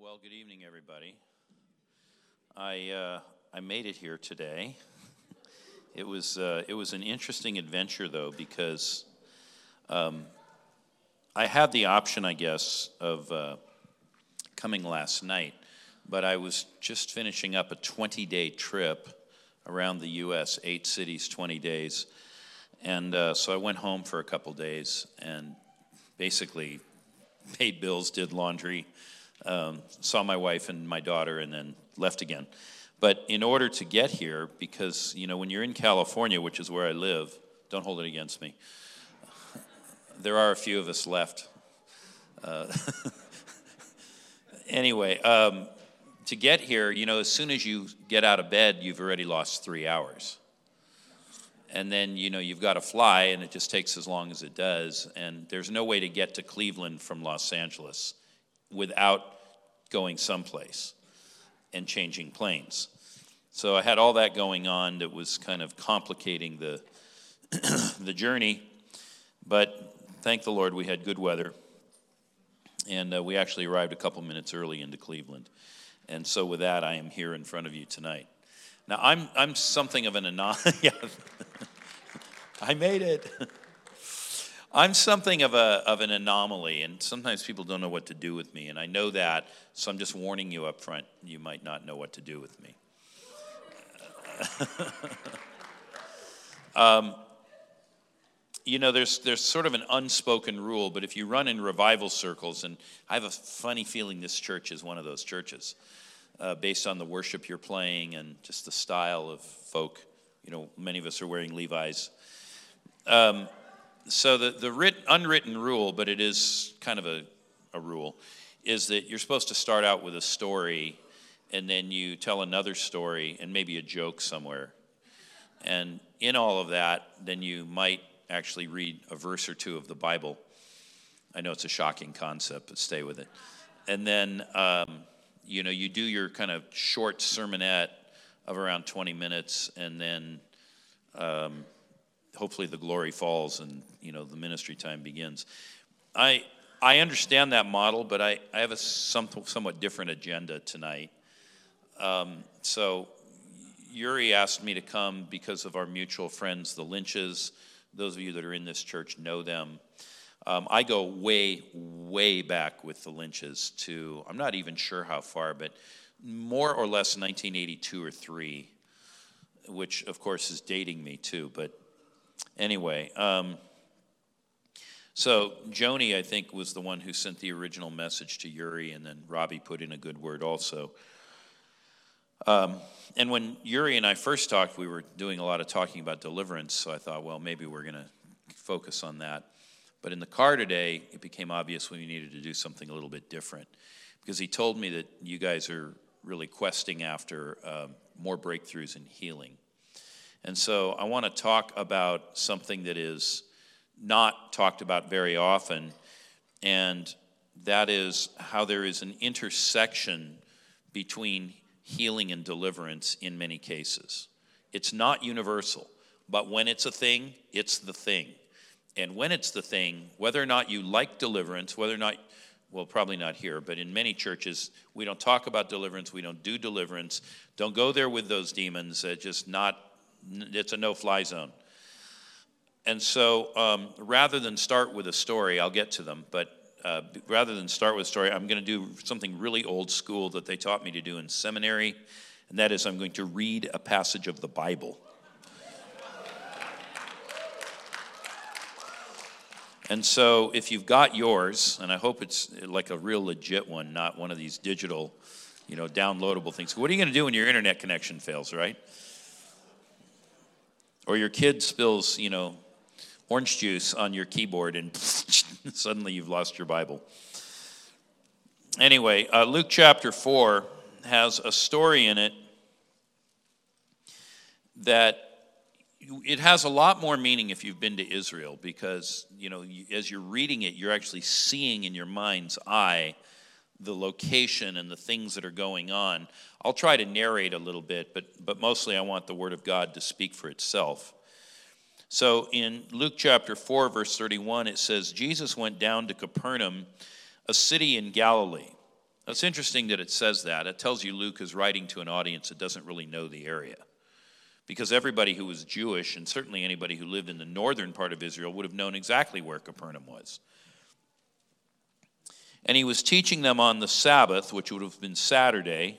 Well, good evening, everybody. I, uh, I made it here today. It was, uh, it was an interesting adventure, though, because um, I had the option, I guess, of uh, coming last night, but I was just finishing up a 20 day trip around the U.S., eight cities, 20 days. And uh, so I went home for a couple days and basically paid bills, did laundry, um, saw my wife and my daughter, and then left again. But in order to get here, because you know when you're in California, which is where I live, don't hold it against me. There are a few of us left. Uh, anyway, um, to get here, you know, as soon as you get out of bed, you've already lost three hours. And then, you know, you've got to fly, and it just takes as long as it does. And there's no way to get to Cleveland from Los Angeles without going someplace and changing planes. So I had all that going on that was kind of complicating the, the journey. But thank the Lord we had good weather. And uh, we actually arrived a couple minutes early into Cleveland. And so with that, I am here in front of you tonight. Now, I'm, I'm something of an yeah. I made it. I'm something of, a, of an anomaly, and sometimes people don't know what to do with me, and I know that, so I'm just warning you up front. You might not know what to do with me. um, you know, there's, there's sort of an unspoken rule, but if you run in revival circles, and I have a funny feeling this church is one of those churches, uh, based on the worship you're playing and just the style of folk. You know, many of us are wearing Levi's. Um, so the, the writ, unwritten rule, but it is kind of a, a rule, is that you're supposed to start out with a story and then you tell another story and maybe a joke somewhere. And in all of that, then you might actually read a verse or two of the Bible. I know it's a shocking concept, but stay with it. And then, um, you know, you do your kind of short sermonette of around 20 minutes, and then um, hopefully the glory falls and you know the ministry time begins. I I understand that model, but I, I have a some, somewhat different agenda tonight. Um, so Yuri asked me to come because of our mutual friends, the Lynches. Those of you that are in this church know them. Um, I go way, way back with the Lynches to, I'm not even sure how far, but more or less 1982 or 3, which of course is dating me too. But Anyway, um, so Joni, I think, was the one who sent the original message to Yuri, and then Robbie put in a good word also. Um, and when Yuri and I first talked, we were doing a lot of talking about deliverance, so I thought, well, maybe we're going to focus on that. But in the car today, it became obvious we needed to do something a little bit different because he told me that you guys are really questing after uh, more breakthroughs in healing. And so I want to talk about something that is not talked about very often, and that is how there is an intersection between healing and deliverance in many cases. It's not universal, but when it's a thing, it's the thing. And when it's the thing, whether or not you like deliverance, whether or not, well, probably not here, but in many churches, we don't talk about deliverance, we don't do deliverance. Don't go there with those demons, just not it's a no fly zone. And so um, rather than start with a story, I'll get to them, but uh, rather than start with a story, I'm going to do something really old school that they taught me to do in seminary, and that is I'm going to read a passage of the Bible. And so, if you've got yours, and I hope it's like a real legit one, not one of these digital, you know, downloadable things. What are you going to do when your internet connection fails, right? Or your kid spills, you know, orange juice on your keyboard and suddenly you've lost your Bible. Anyway, uh, Luke chapter 4 has a story in it that it has a lot more meaning if you've been to Israel because, you know, as you're reading it, you're actually seeing in your mind's eye the location and the things that are going on. I'll try to narrate a little bit, but, but mostly I want the Word of God to speak for itself. So in Luke chapter 4, verse 31, it says, Jesus went down to Capernaum, a city in Galilee. It's interesting that it says that. It tells you Luke is writing to an audience that doesn't really know the area. Because everybody who was Jewish, and certainly anybody who lived in the northern part of Israel, would have known exactly where Capernaum was. And he was teaching them on the Sabbath, which would have been Saturday,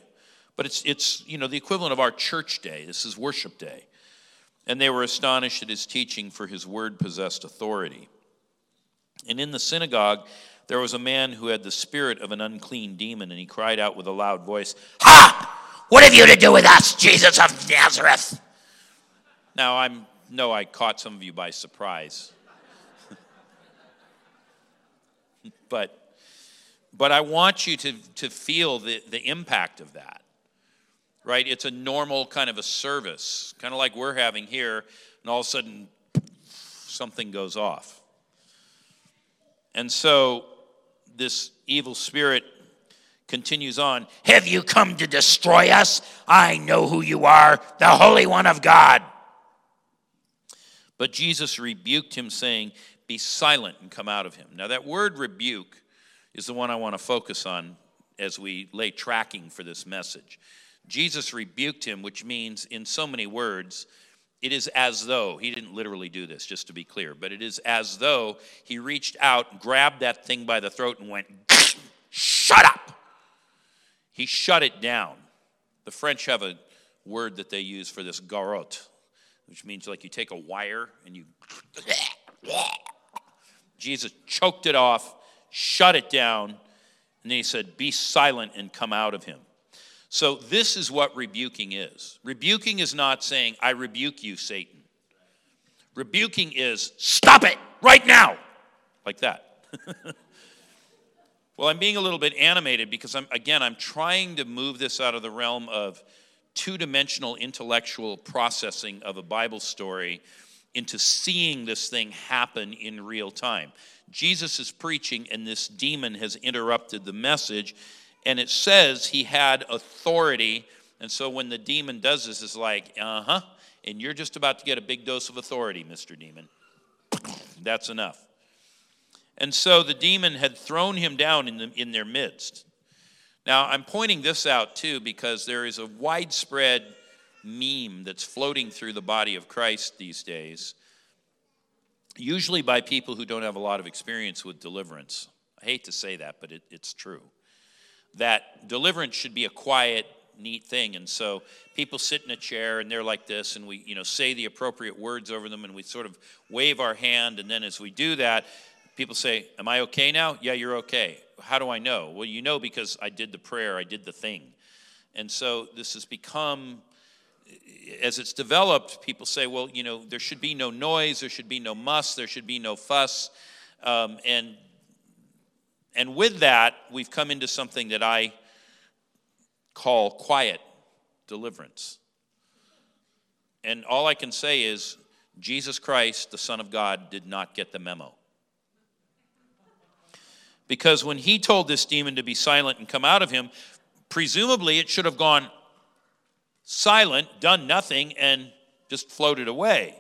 but it's, it's you know, the equivalent of our church day. This is worship day. And they were astonished at his teaching, for his word possessed authority. And in the synagogue, there was a man who had the spirit of an unclean demon, and he cried out with a loud voice, Ha! What have you to do with us, Jesus of Nazareth? Now, I know I caught some of you by surprise. but, but I want you to, to feel the, the impact of that right? It's a normal kind of a service, kind of like we're having here, and all of a sudden something goes off. And so this evil spirit continues on Have you come to destroy us? I know who you are, the Holy One of God. But Jesus rebuked him, saying, Be silent and come out of him. Now, that word rebuke is the one I want to focus on as we lay tracking for this message. Jesus rebuked him, which means, in so many words, it is as though, he didn't literally do this, just to be clear, but it is as though he reached out, grabbed that thing by the throat, and went, Shut up! He shut it down. The French have a word that they use for this garrote, which means like you take a wire and you. Jesus choked it off, shut it down, and then he said, Be silent and come out of him. So, this is what rebuking is. Rebuking is not saying, I rebuke you, Satan. Rebuking is, stop it right now, like that. well, I'm being a little bit animated because, I'm, again, I'm trying to move this out of the realm of two dimensional intellectual processing of a Bible story into seeing this thing happen in real time. Jesus is preaching, and this demon has interrupted the message and it says he had authority. And so when the demon does this, it's like, uh huh. And you're just about to get a big dose of authority, Mr. Demon. That's enough. And so the demon had thrown him down in, the, in their midst. Now, I'm pointing this out too because there is a widespread meme that's floating through the body of Christ these days, usually by people who don't have a lot of experience with deliverance. I hate to say that, but it, it's true that deliverance should be a quiet, neat thing. And so people sit in a chair and they're like this, and we, you know, say the appropriate words over them, and we sort of wave our hand. And then as we do that, people say, Am I okay now? Yeah, you're okay. How do I know? Well, you know because I did the prayer, I did the thing. And so this has become, as it's developed, people say, well, you know, there should be no noise, there should be no muss, there should be no fuss. Um, and and with that, we've come into something that I call quiet deliverance. And all I can say is Jesus Christ, the Son of God, did not get the memo. Because when he told this demon to be silent and come out of him, presumably it should have gone silent, done nothing, and just floated away.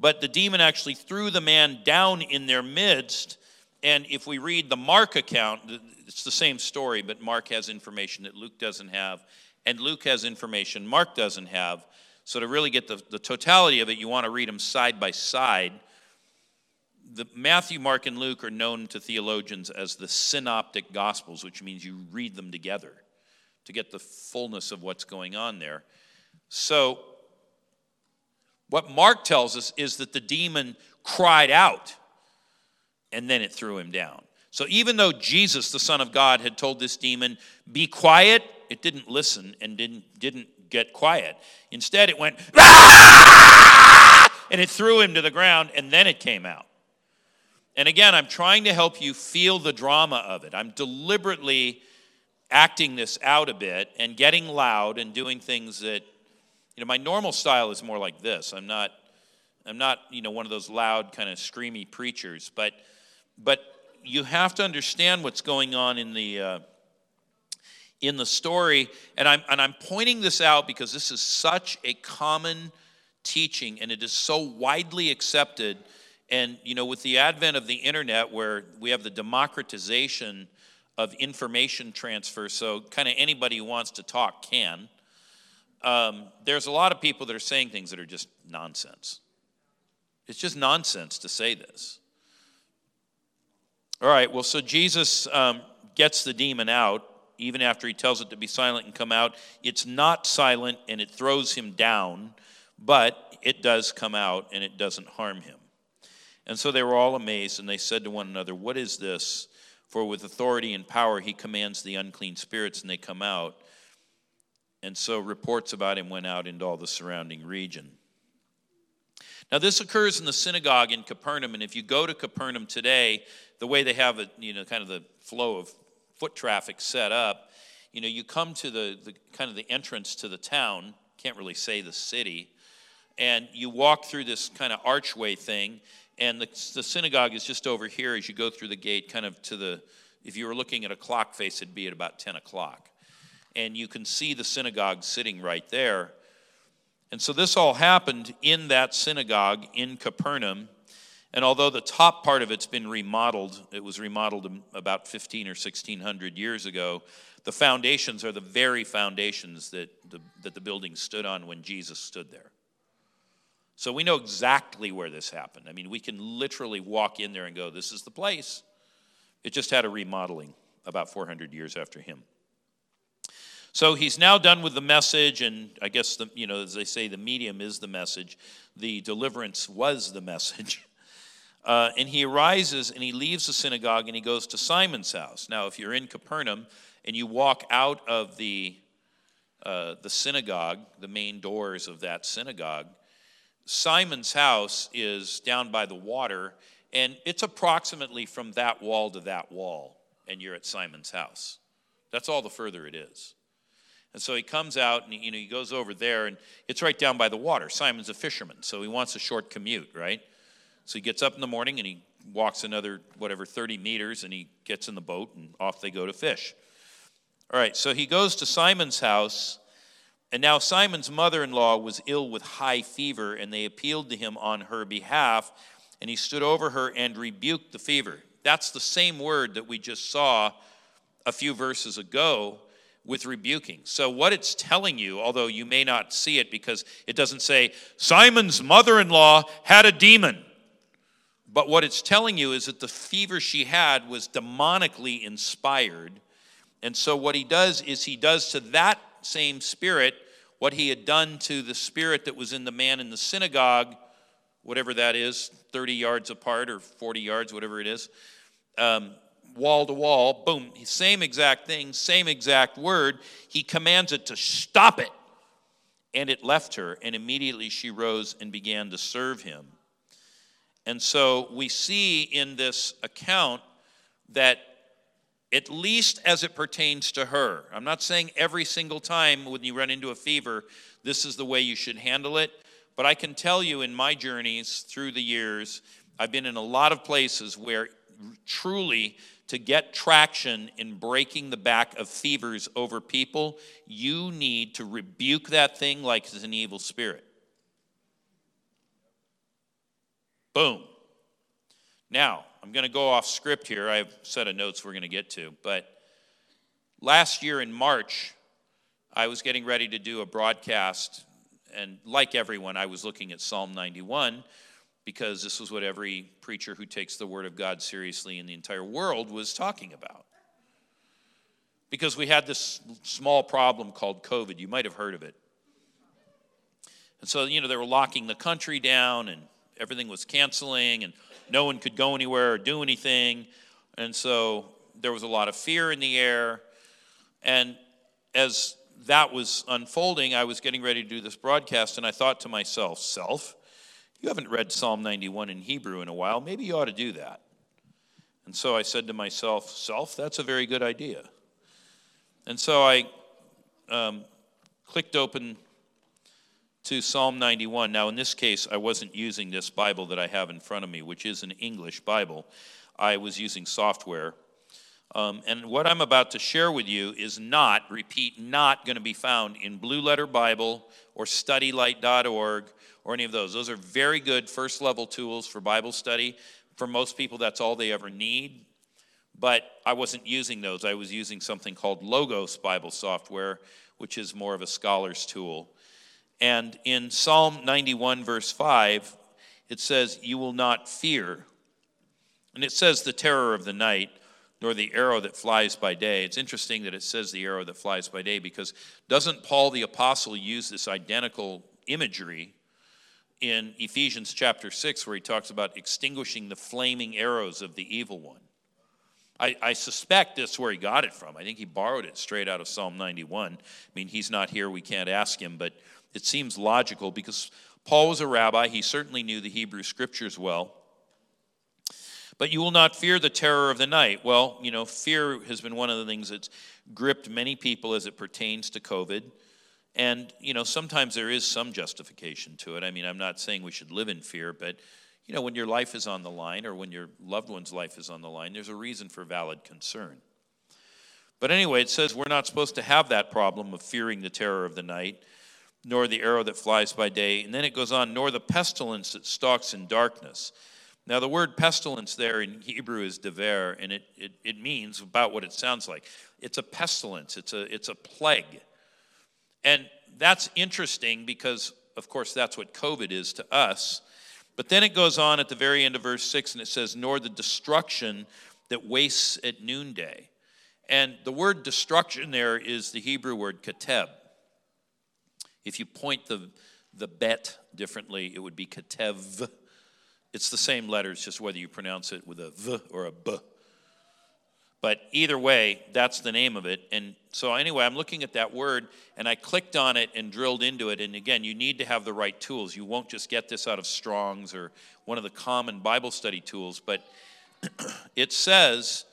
But the demon actually threw the man down in their midst and if we read the Mark account, it's the same story, but Mark has information that Luke doesn't have, and Luke has information Mark doesn't have. So, to really get the, the totality of it, you want to read them side by side. The Matthew, Mark, and Luke are known to theologians as the synoptic gospels, which means you read them together to get the fullness of what's going on there. So, what Mark tells us is that the demon cried out and then it threw him down. So even though Jesus, the Son of God, had told this demon, be quiet, it didn't listen and didn't, didn't get quiet. Instead, it went, ah! and it threw him to the ground, and then it came out. And again, I'm trying to help you feel the drama of it. I'm deliberately acting this out a bit and getting loud and doing things that, you know, my normal style is more like this. I'm not, I'm not, you know, one of those loud, kind of screamy preachers, but but you have to understand what's going on in the uh, in the story and I'm, and I'm pointing this out because this is such a common teaching and it is so widely accepted and you know with the advent of the internet where we have the democratization of information transfer, so kind of anybody who wants to talk can. Um, there's a lot of people that are saying things that are just nonsense. It's just nonsense to say this. All right, well, so Jesus um, gets the demon out even after he tells it to be silent and come out. It's not silent and it throws him down, but it does come out and it doesn't harm him. And so they were all amazed and they said to one another, What is this? For with authority and power he commands the unclean spirits and they come out. And so reports about him went out into all the surrounding region. Now, this occurs in the synagogue in Capernaum, and if you go to Capernaum today, the way they have it, you know, kind of the flow of foot traffic set up, you know, you come to the, the kind of the entrance to the town, can't really say the city, and you walk through this kind of archway thing, and the, the synagogue is just over here as you go through the gate, kind of to the, if you were looking at a clock face, it'd be at about 10 o'clock. And you can see the synagogue sitting right there. And so this all happened in that synagogue in Capernaum. And although the top part of it's been remodeled, it was remodeled about 15 or 1600 years ago, the foundations are the very foundations that the, that the building stood on when Jesus stood there. So we know exactly where this happened. I mean, we can literally walk in there and go, this is the place. It just had a remodeling about 400 years after him. So he's now done with the message, and I guess, the, you know, as they say, the medium is the message. The deliverance was the message. Uh, and he arises and he leaves the synagogue and he goes to Simon's house. Now, if you're in Capernaum and you walk out of the, uh, the synagogue, the main doors of that synagogue, Simon's house is down by the water, and it's approximately from that wall to that wall, and you're at Simon's house. That's all the further it is. And so he comes out and you know he goes over there, and it's right down by the water. Simon's a fisherman, so he wants a short commute, right? So he gets up in the morning and he walks another whatever 30 meters, and he gets in the boat, and off they go to fish. All right, so he goes to Simon's house and now Simon's mother in law was ill with high fever, and they appealed to him on her behalf, and he stood over her and rebuked the fever. That's the same word that we just saw a few verses ago with rebuking. So, what it's telling you, although you may not see it because it doesn't say, Simon's mother in law had a demon. But what it's telling you is that the fever she had was demonically inspired. And so, what he does is he does to that same spirit what he had done to the spirit that was in the man in the synagogue, whatever that is, 30 yards apart or 40 yards, whatever it is, um, wall to wall, boom, same exact thing, same exact word. He commands it to stop it. And it left her, and immediately she rose and began to serve him. And so we see in this account that at least as it pertains to her. I'm not saying every single time when you run into a fever, this is the way you should handle it, but I can tell you in my journeys through the years, I've been in a lot of places where truly to get traction in breaking the back of fevers over people, you need to rebuke that thing like it's an evil spirit. Boom. Now, I'm going to go off script here. I have a set of notes we're going to get to. But last year in March, I was getting ready to do a broadcast. And like everyone, I was looking at Psalm 91 because this was what every preacher who takes the Word of God seriously in the entire world was talking about. Because we had this small problem called COVID. You might have heard of it. And so, you know, they were locking the country down and everything was canceling and no one could go anywhere or do anything. And so there was a lot of fear in the air. And as that was unfolding, I was getting ready to do this broadcast, and I thought to myself, Self, you haven't read Psalm 91 in Hebrew in a while. Maybe you ought to do that. And so I said to myself, Self, that's a very good idea. And so I um, clicked open to Psalm 91. Now, in this case, I wasn't using this Bible that I have in front of me, which is an English Bible. I was using software. Um, and what I'm about to share with you is not, repeat, not going to be found in Blue Letter Bible or studylight.org or any of those. Those are very good first level tools for Bible study. For most people, that's all they ever need. but I wasn't using those. I was using something called Logos Bible software, which is more of a scholar's tool. And in Psalm 91, verse 5, it says, You will not fear. And it says, The terror of the night, nor the arrow that flies by day. It's interesting that it says the arrow that flies by day because doesn't Paul the Apostle use this identical imagery in Ephesians chapter 6, where he talks about extinguishing the flaming arrows of the evil one? I, I, suspect that's where he got it from. I think he borrowed it straight out of Psalm 91. I mean, he's not here, we can't ask him, but it seems logical because Paul was a rabbi. He certainly knew the Hebrew scriptures well. But you will not fear the terror of the night. Well, you know, fear has been one of the things that's gripped many people as it pertains to COVID. And, you know, sometimes there is some justification to it. I mean, I'm not saying we should live in fear, but you know, when your life is on the line or when your loved one's life is on the line, there's a reason for valid concern. But anyway, it says we're not supposed to have that problem of fearing the terror of the night, nor the arrow that flies by day. And then it goes on, nor the pestilence that stalks in darkness. Now, the word pestilence there in Hebrew is dever, and it, it, it means about what it sounds like. It's a pestilence, it's a, it's a plague. And that's interesting because, of course, that's what COVID is to us. But then it goes on at the very end of verse 6 and it says, Nor the destruction that wastes at noonday. And the word destruction there is the Hebrew word kateb. If you point the, the bet differently, it would be katev. It's the same letters, just whether you pronounce it with a v or a b. But either way, that's the name of it. And so, anyway, I'm looking at that word and I clicked on it and drilled into it. And again, you need to have the right tools. You won't just get this out of Strong's or one of the common Bible study tools. But it says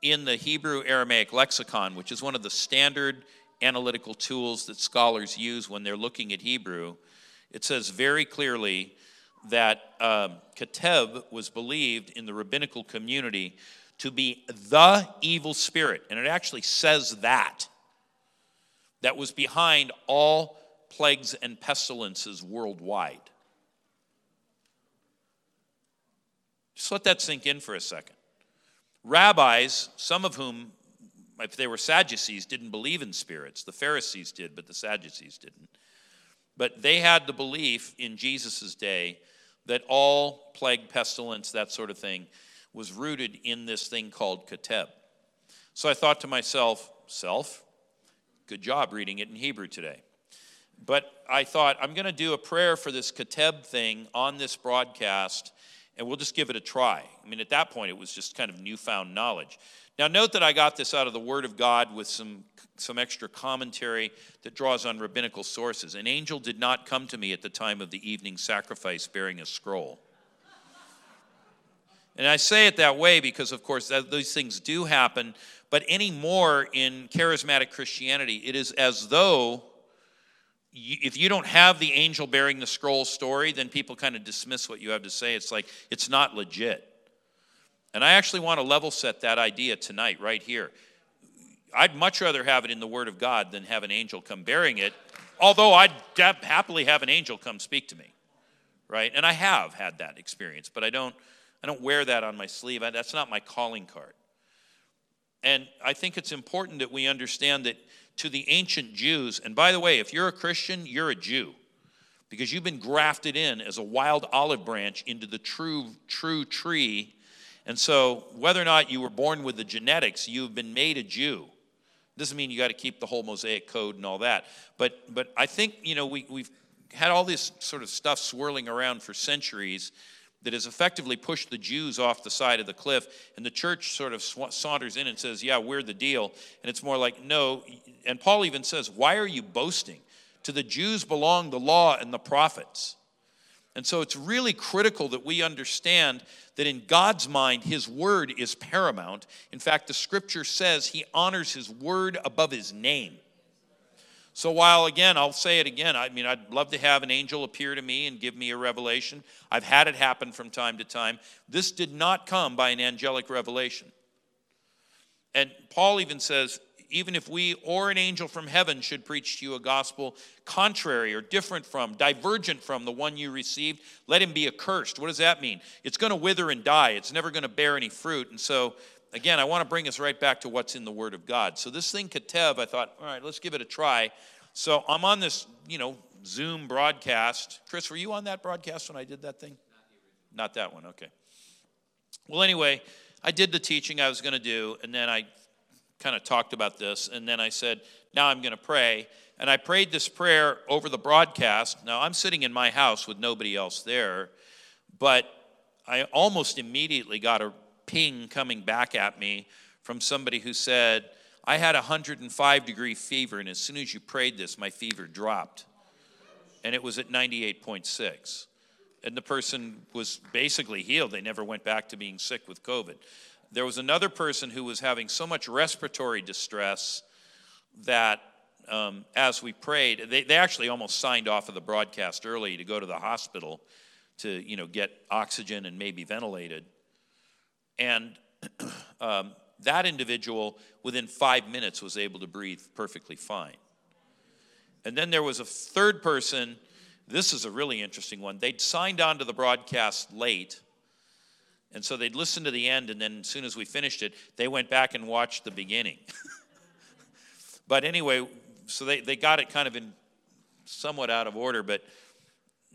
in the Hebrew Aramaic lexicon, which is one of the standard analytical tools that scholars use when they're looking at Hebrew, it says very clearly that um, Ketev was believed in the rabbinical community to be the evil spirit. And it actually says that, that was behind all plagues and pestilences worldwide. Just let that sink in for a second. Rabbis, some of whom, if they were Sadducees, didn't believe in spirits. The Pharisees did, but the Sadducees didn't. But they had the belief in Jesus' day that all plague, pestilence, that sort of thing, was rooted in this thing called Keteb. So I thought to myself, self, good job reading it in Hebrew today. But I thought, I'm going to do a prayer for this Keteb thing on this broadcast, and we'll just give it a try. I mean, at that point, it was just kind of newfound knowledge. Now, note that I got this out of the Word of God with some, some extra commentary that draws on rabbinical sources. An angel did not come to me at the time of the evening sacrifice bearing a scroll. And I say it that way because, of course, these things do happen. But anymore in charismatic Christianity, it is as though if you don't have the angel bearing the scroll story, then people kind of dismiss what you have to say. It's like, it's not legit. And I actually want to level set that idea tonight, right here. I'd much rather have it in the Word of God than have an angel come bearing it, although I'd happily have an angel come speak to me, right? And I have had that experience, but I don't I don't wear that on my sleeve. That's not my calling card. And I think it's important that we understand that to the ancient Jews, and by the way, if you're a Christian, you're a Jew because you've been grafted in as a wild olive branch into the true, true tree. And so, whether or not you were born with the genetics, you've been made a Jew. Doesn't mean you got to keep the whole Mosaic code and all that. But, but I think, you know, we, we've had all this sort of stuff swirling around for centuries that has effectively pushed the Jews off the side of the cliff. And the church sort of saunters in and says, Yeah, we're the deal. And it's more like, No. And Paul even says, Why are you boasting? To the Jews belong the law and the prophets. And so it's really critical that we understand that in God's mind, His word is paramount. In fact, the scripture says He honors His word above His name. So, while again, I'll say it again, I mean, I'd love to have an angel appear to me and give me a revelation. I've had it happen from time to time. This did not come by an angelic revelation. And Paul even says, even if we or an angel from heaven should preach to you a gospel contrary or different from, divergent from the one you received, let him be accursed. What does that mean? It's going to wither and die, it's never going to bear any fruit. And so, again, I want to bring us right back to what's in the Word of God. So this thing, Ketev, I thought, all right, let's give it a try. So I'm on this, you know, Zoom broadcast. Chris, were you on that broadcast when I did that thing? Not, Not that one, okay. Well, anyway, I did the teaching I was going to do, and then I kind of talked about this, and then I said, now I'm going to pray. And I prayed this prayer over the broadcast. Now, I'm sitting in my house with nobody else there, but I almost immediately got a ping coming back at me from somebody who said, I had a 105 degree fever, and as soon as you prayed this, my fever dropped. And it was at 98.6. And the person was basically healed. They never went back to being sick with COVID. There was another person who was having so much respiratory distress that um, as we prayed, they, they actually almost signed off of the broadcast early to go to the hospital to you know get oxygen and maybe ventilated. And um, that individual, within five minutes, was able to breathe perfectly fine. And then there was a third person. This is a really interesting one. They'd signed on to the broadcast late. And so they'd listened to the end, and then as soon as we finished it, they went back and watched the beginning. but anyway, so they, they got it kind of in somewhat out of order, but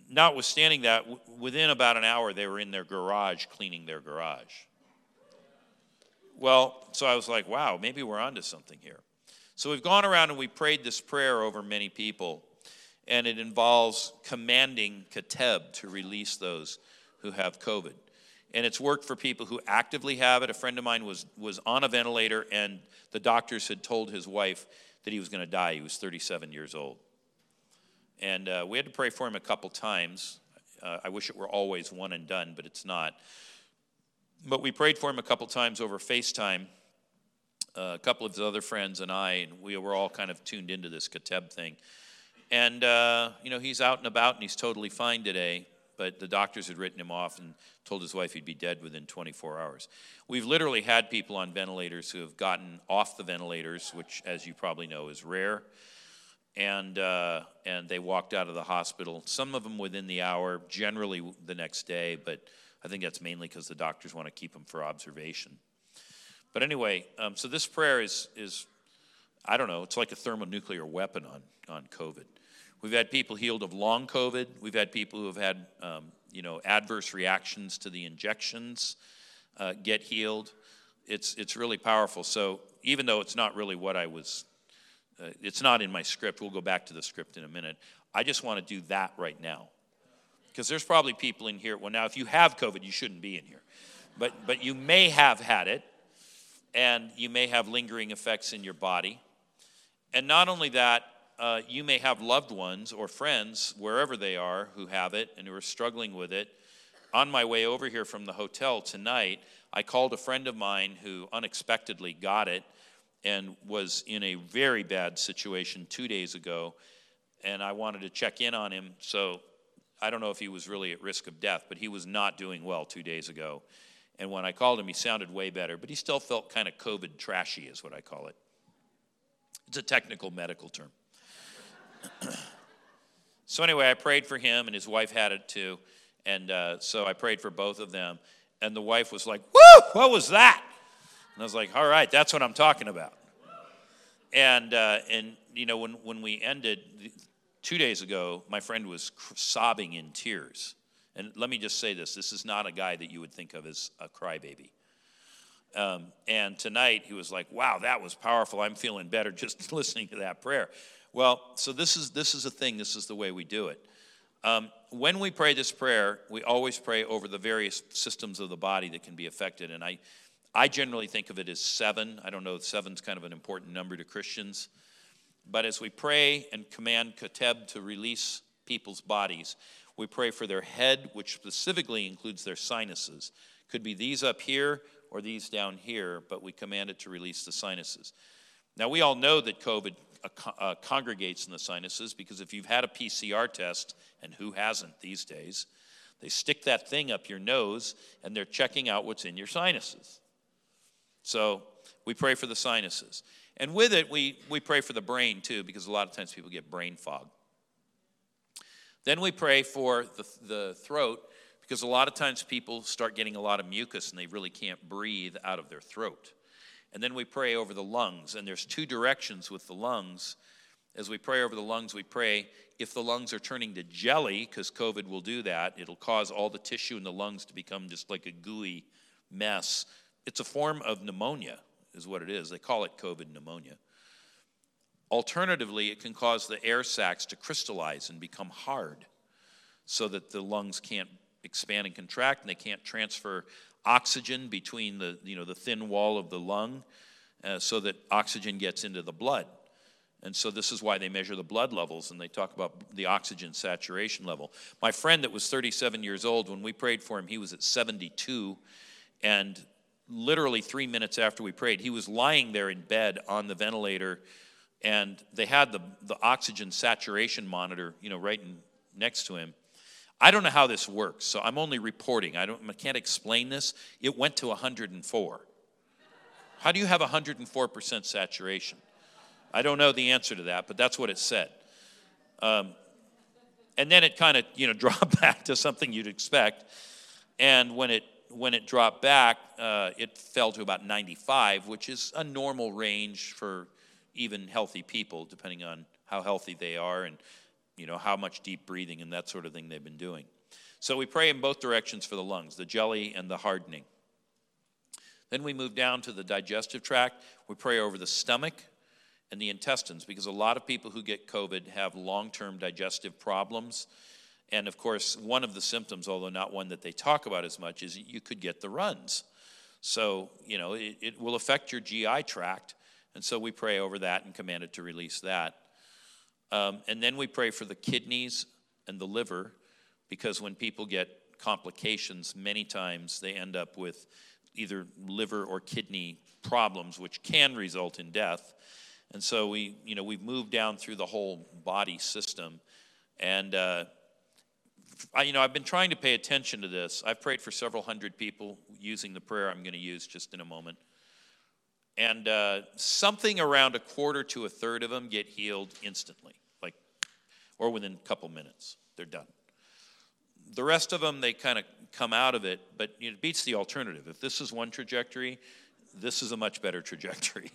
notwithstanding that, w- within about an hour, they were in their garage cleaning their garage. Well, so I was like, wow, maybe we're onto something here. So we've gone around and we prayed this prayer over many people, and it involves commanding Keteb to release those who have COVID. And it's worked for people who actively have it. A friend of mine was, was on a ventilator, and the doctors had told his wife that he was going to die. He was 37 years old. And uh, we had to pray for him a couple times. Uh, I wish it were always one and done, but it's not. But we prayed for him a couple times over FaceTime. Uh, a couple of his other friends and I, and we were all kind of tuned into this Keteb thing. And, uh, you know, he's out and about and he's totally fine today, but the doctors had written him off and told his wife he'd be dead within 24 hours. We've literally had people on ventilators who have gotten off the ventilators, which, as you probably know, is rare and uh, and they walked out of the hospital. Some of them within the hour, generally the next day, but I think that's mainly because the doctors want to keep them for observation. But anyway, um, so this prayer is is I don't know. It's like a thermonuclear weapon on on COVID. We've had people healed of long COVID. We've had people who have had um, you know adverse reactions to the injections uh, get healed. It's it's really powerful. So even though it's not really what I was uh, it's not in my script. We'll go back to the script in a minute. I just want to do that right now. Because there's probably people in here. Well, now, if you have COVID, you shouldn't be in here. But, but you may have had it, and you may have lingering effects in your body. And not only that, uh, you may have loved ones or friends, wherever they are, who have it and who are struggling with it. On my way over here from the hotel tonight, I called a friend of mine who unexpectedly got it and was in a very bad situation two days ago. And I wanted to check in on him. So I don't know if he was really at risk of death, but he was not doing well two days ago. And when I called him, he sounded way better, but he still felt kind of COVID trashy, is what I call it. It's a technical medical term. so, anyway, I prayed for him, and his wife had it too. And uh, so I prayed for both of them. And the wife was like, Woo, what was that? And I was like, all right, that's what I'm talking about. And, uh, and you know, when, when we ended two days ago, my friend was sobbing in tears. And let me just say this this is not a guy that you would think of as a crybaby. Um, and tonight he was like, wow, that was powerful. I'm feeling better just listening to that prayer. Well, so this is, this is a thing, this is the way we do it. Um, when we pray this prayer, we always pray over the various systems of the body that can be affected. And I, I generally think of it as seven. I don't know, seven's kind of an important number to Christians. But as we pray and command Keteb to release people's bodies, we pray for their head, which specifically includes their sinuses. Could be these up here or these down here, but we command it to release the sinuses. Now, we all know that COVID uh congregates in the sinuses because if you've had a PCR test, and who hasn't these days, they stick that thing up your nose and they're checking out what's in your sinuses. So we pray for the sinuses. And with it, we, we pray for the brain too, because a lot of times people get brain fog. Then we pray for the, the throat, because a lot of times people start getting a lot of mucus and they really can't breathe out of their throat. And then we pray over the lungs, and there's two directions with the lungs. As we pray over the lungs, we pray if the lungs are turning to jelly, because COVID will do that, it'll cause all the tissue in the lungs to become just like a gooey mess. It's a form of pneumonia, is what it is. They call it COVID pneumonia. Alternatively, it can cause the air sacs to crystallize and become hard so that the lungs can't expand and contract and they can't transfer oxygen between the, you know, the thin wall of the lung uh, so that oxygen gets into the blood. And so this is why they measure the blood levels and they talk about the oxygen saturation level. My friend that was 37 years old, when we prayed for him, he was at 72. And literally three minutes after we prayed, he was lying there in bed on the ventilator. And they had the, the oxygen saturation monitor, you know, right in, next to him. I don't know how this works, so I'm only reporting. I, don't, I can't explain this. It went to 104. How do you have 104% saturation? I don't know the answer to that, but that's what it said. Um, and then it kind of you know dropped back to something you'd expect. And when it when it dropped back, uh, it fell to about 95, which is a normal range for even healthy people, depending on how healthy they are and you know, how much deep breathing and that sort of thing they've been doing. So we pray in both directions for the lungs, the jelly and the hardening. Then we move down to the digestive tract. We pray over the stomach and the intestines because a lot of people who get COVID have long term digestive problems. And of course, one of the symptoms, although not one that they talk about as much, is you could get the runs. So, you know, it, it will affect your GI tract. And so we pray over that and command it to release that. Um, and then we pray for the kidneys and the liver because when people get complications, many times they end up with either liver or kidney problems, which can result in death. And so we, you know, we've moved down through the whole body system. And, uh, I, you know, I've been trying to pay attention to this. I've prayed for several hundred people using the prayer I'm going to use just in a moment. And uh, something around a quarter to a third of them get healed instantly, like, or within a couple minutes. They're done. The rest of them, they kind of come out of it, but it beats the alternative. If this is one trajectory, this is a much better trajectory.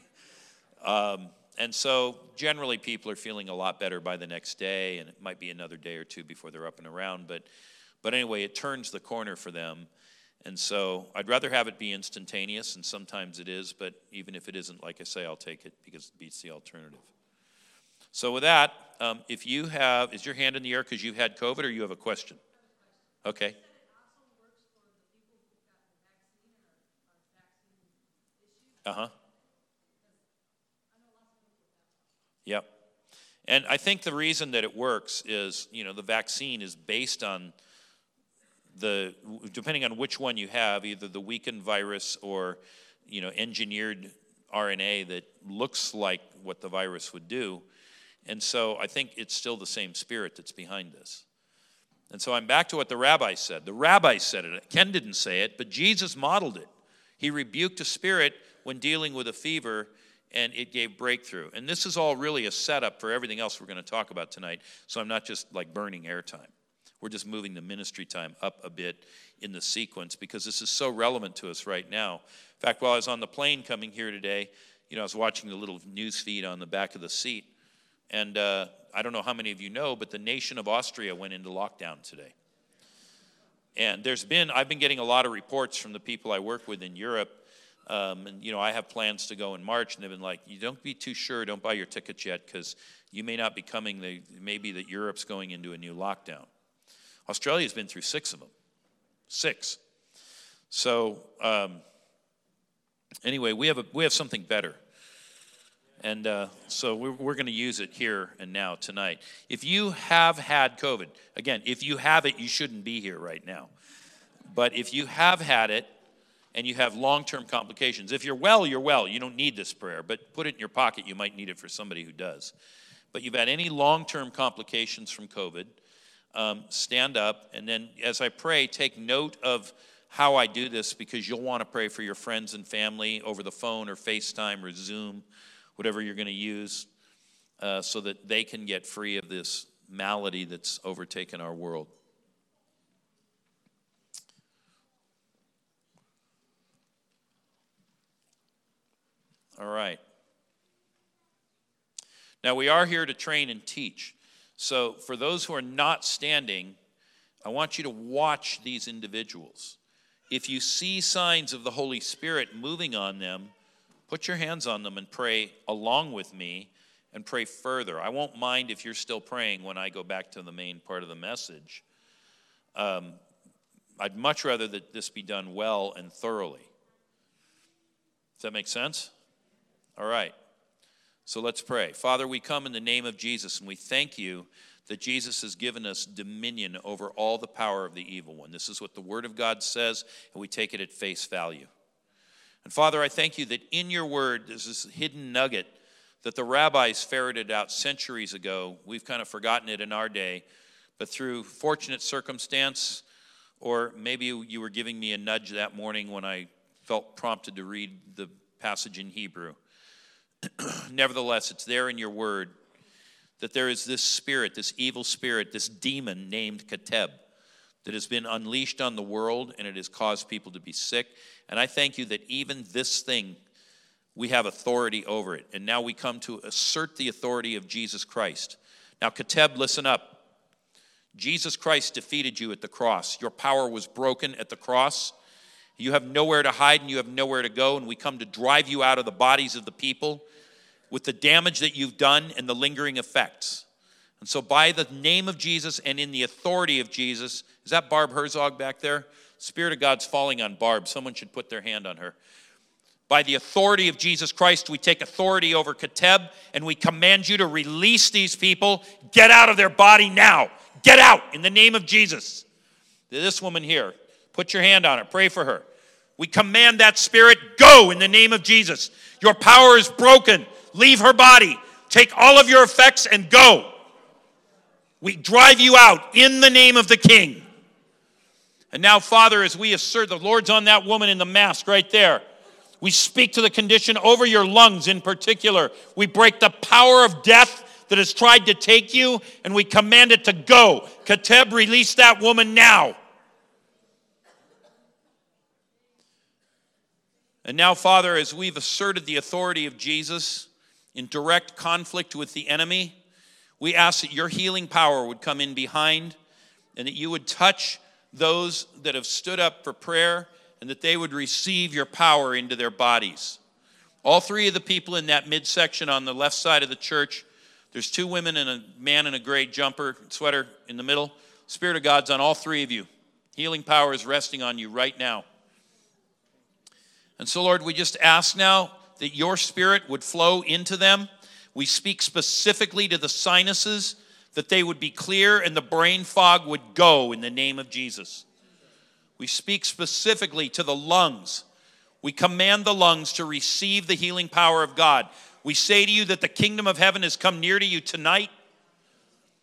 Um, and so generally people are feeling a lot better by the next day, and it might be another day or two before they're up and around. But, but anyway, it turns the corner for them. And so I'd rather have it be instantaneous, and sometimes it is, but even if it isn't, like I say, I'll take it because it beats the alternative. So with that, um, if you have, is your hand in the air because you've had COVID or you have a question? Okay. Uh huh. Yep. And I think the reason that it works is, you know, the vaccine is based on the depending on which one you have, either the weakened virus or you know engineered RNA that looks like what the virus would do. And so I think it's still the same spirit that's behind this. And so I'm back to what the rabbi said. The rabbi said it. Ken didn't say it, but Jesus modeled it. He rebuked a spirit when dealing with a fever, and it gave breakthrough. And this is all really a setup for everything else we're going to talk about tonight. So I'm not just like burning airtime. We're just moving the ministry time up a bit in the sequence because this is so relevant to us right now. In fact, while I was on the plane coming here today, you know, I was watching the little news feed on the back of the seat. And uh, I don't know how many of you know, but the nation of Austria went into lockdown today. And there's been, I've been getting a lot of reports from the people I work with in Europe. Um, and, you know, I have plans to go in March, and they've been like, you don't be too sure, don't buy your tickets yet, because you may not be coming, maybe that Europe's going into a new lockdown. Australia's been through six of them. Six. So, um, anyway, we have, a, we have something better. And uh, so we're, we're going to use it here and now tonight. If you have had COVID, again, if you have it, you shouldn't be here right now. But if you have had it and you have long term complications, if you're well, you're well. You don't need this prayer, but put it in your pocket. You might need it for somebody who does. But you've had any long term complications from COVID, um, stand up, and then as I pray, take note of how I do this because you'll want to pray for your friends and family over the phone or FaceTime or Zoom, whatever you're going to use, uh, so that they can get free of this malady that's overtaken our world. All right. Now, we are here to train and teach. So, for those who are not standing, I want you to watch these individuals. If you see signs of the Holy Spirit moving on them, put your hands on them and pray along with me and pray further. I won't mind if you're still praying when I go back to the main part of the message. Um, I'd much rather that this be done well and thoroughly. Does that make sense? All right. So let's pray. Father, we come in the name of Jesus and we thank you that Jesus has given us dominion over all the power of the evil one. This is what the Word of God says, and we take it at face value. And Father, I thank you that in your Word there's this hidden nugget that the rabbis ferreted out centuries ago. We've kind of forgotten it in our day, but through fortunate circumstance, or maybe you were giving me a nudge that morning when I felt prompted to read the passage in Hebrew. Nevertheless, it's there in your word that there is this spirit, this evil spirit, this demon named Keteb that has been unleashed on the world and it has caused people to be sick. And I thank you that even this thing, we have authority over it. And now we come to assert the authority of Jesus Christ. Now, Keteb, listen up. Jesus Christ defeated you at the cross. Your power was broken at the cross. You have nowhere to hide and you have nowhere to go, and we come to drive you out of the bodies of the people with the damage that you've done and the lingering effects. And so, by the name of Jesus and in the authority of Jesus, is that Barb Herzog back there? Spirit of God's falling on Barb. Someone should put their hand on her. By the authority of Jesus Christ, we take authority over Keteb and we command you to release these people. Get out of their body now. Get out in the name of Jesus. This woman here, put your hand on her, pray for her. We command that spirit, go in the name of Jesus. Your power is broken. Leave her body. Take all of your effects and go. We drive you out in the name of the King. And now, Father, as we assert, the Lord's on that woman in the mask right there. We speak to the condition over your lungs in particular. We break the power of death that has tried to take you, and we command it to go. Keteb, release that woman now. And now, Father, as we've asserted the authority of Jesus in direct conflict with the enemy, we ask that your healing power would come in behind and that you would touch those that have stood up for prayer and that they would receive your power into their bodies. All three of the people in that midsection on the left side of the church there's two women and a man in a gray jumper, sweater in the middle. Spirit of God's on all three of you. Healing power is resting on you right now. And so, Lord, we just ask now that your spirit would flow into them. We speak specifically to the sinuses, that they would be clear and the brain fog would go in the name of Jesus. We speak specifically to the lungs. We command the lungs to receive the healing power of God. We say to you that the kingdom of heaven has come near to you tonight.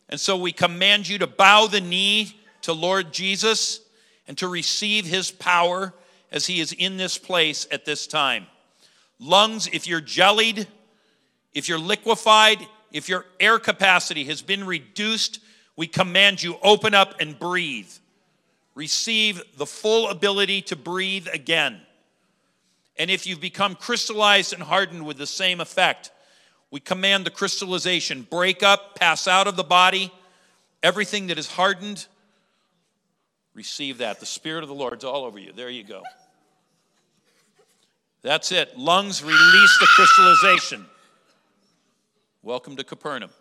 And so we command you to bow the knee to Lord Jesus and to receive his power as he is in this place at this time. Lungs, if you're jellied, if you're liquefied, if your air capacity has been reduced, we command you open up and breathe. Receive the full ability to breathe again. And if you've become crystallized and hardened with the same effect, we command the crystallization break up, pass out of the body. Everything that is hardened, receive that. The Spirit of the Lord's all over you. There you go. That's it. Lungs release the crystallization. Welcome to Capernaum.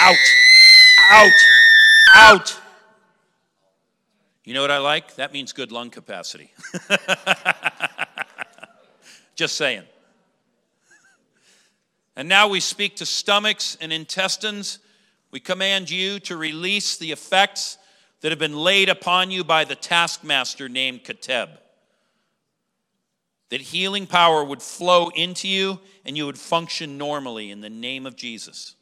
Out, out, out. You know what I like? That means good lung capacity. Just saying. And now we speak to stomachs and intestines. We command you to release the effects that have been laid upon you by the taskmaster named Keteb. That healing power would flow into you and you would function normally in the name of Jesus.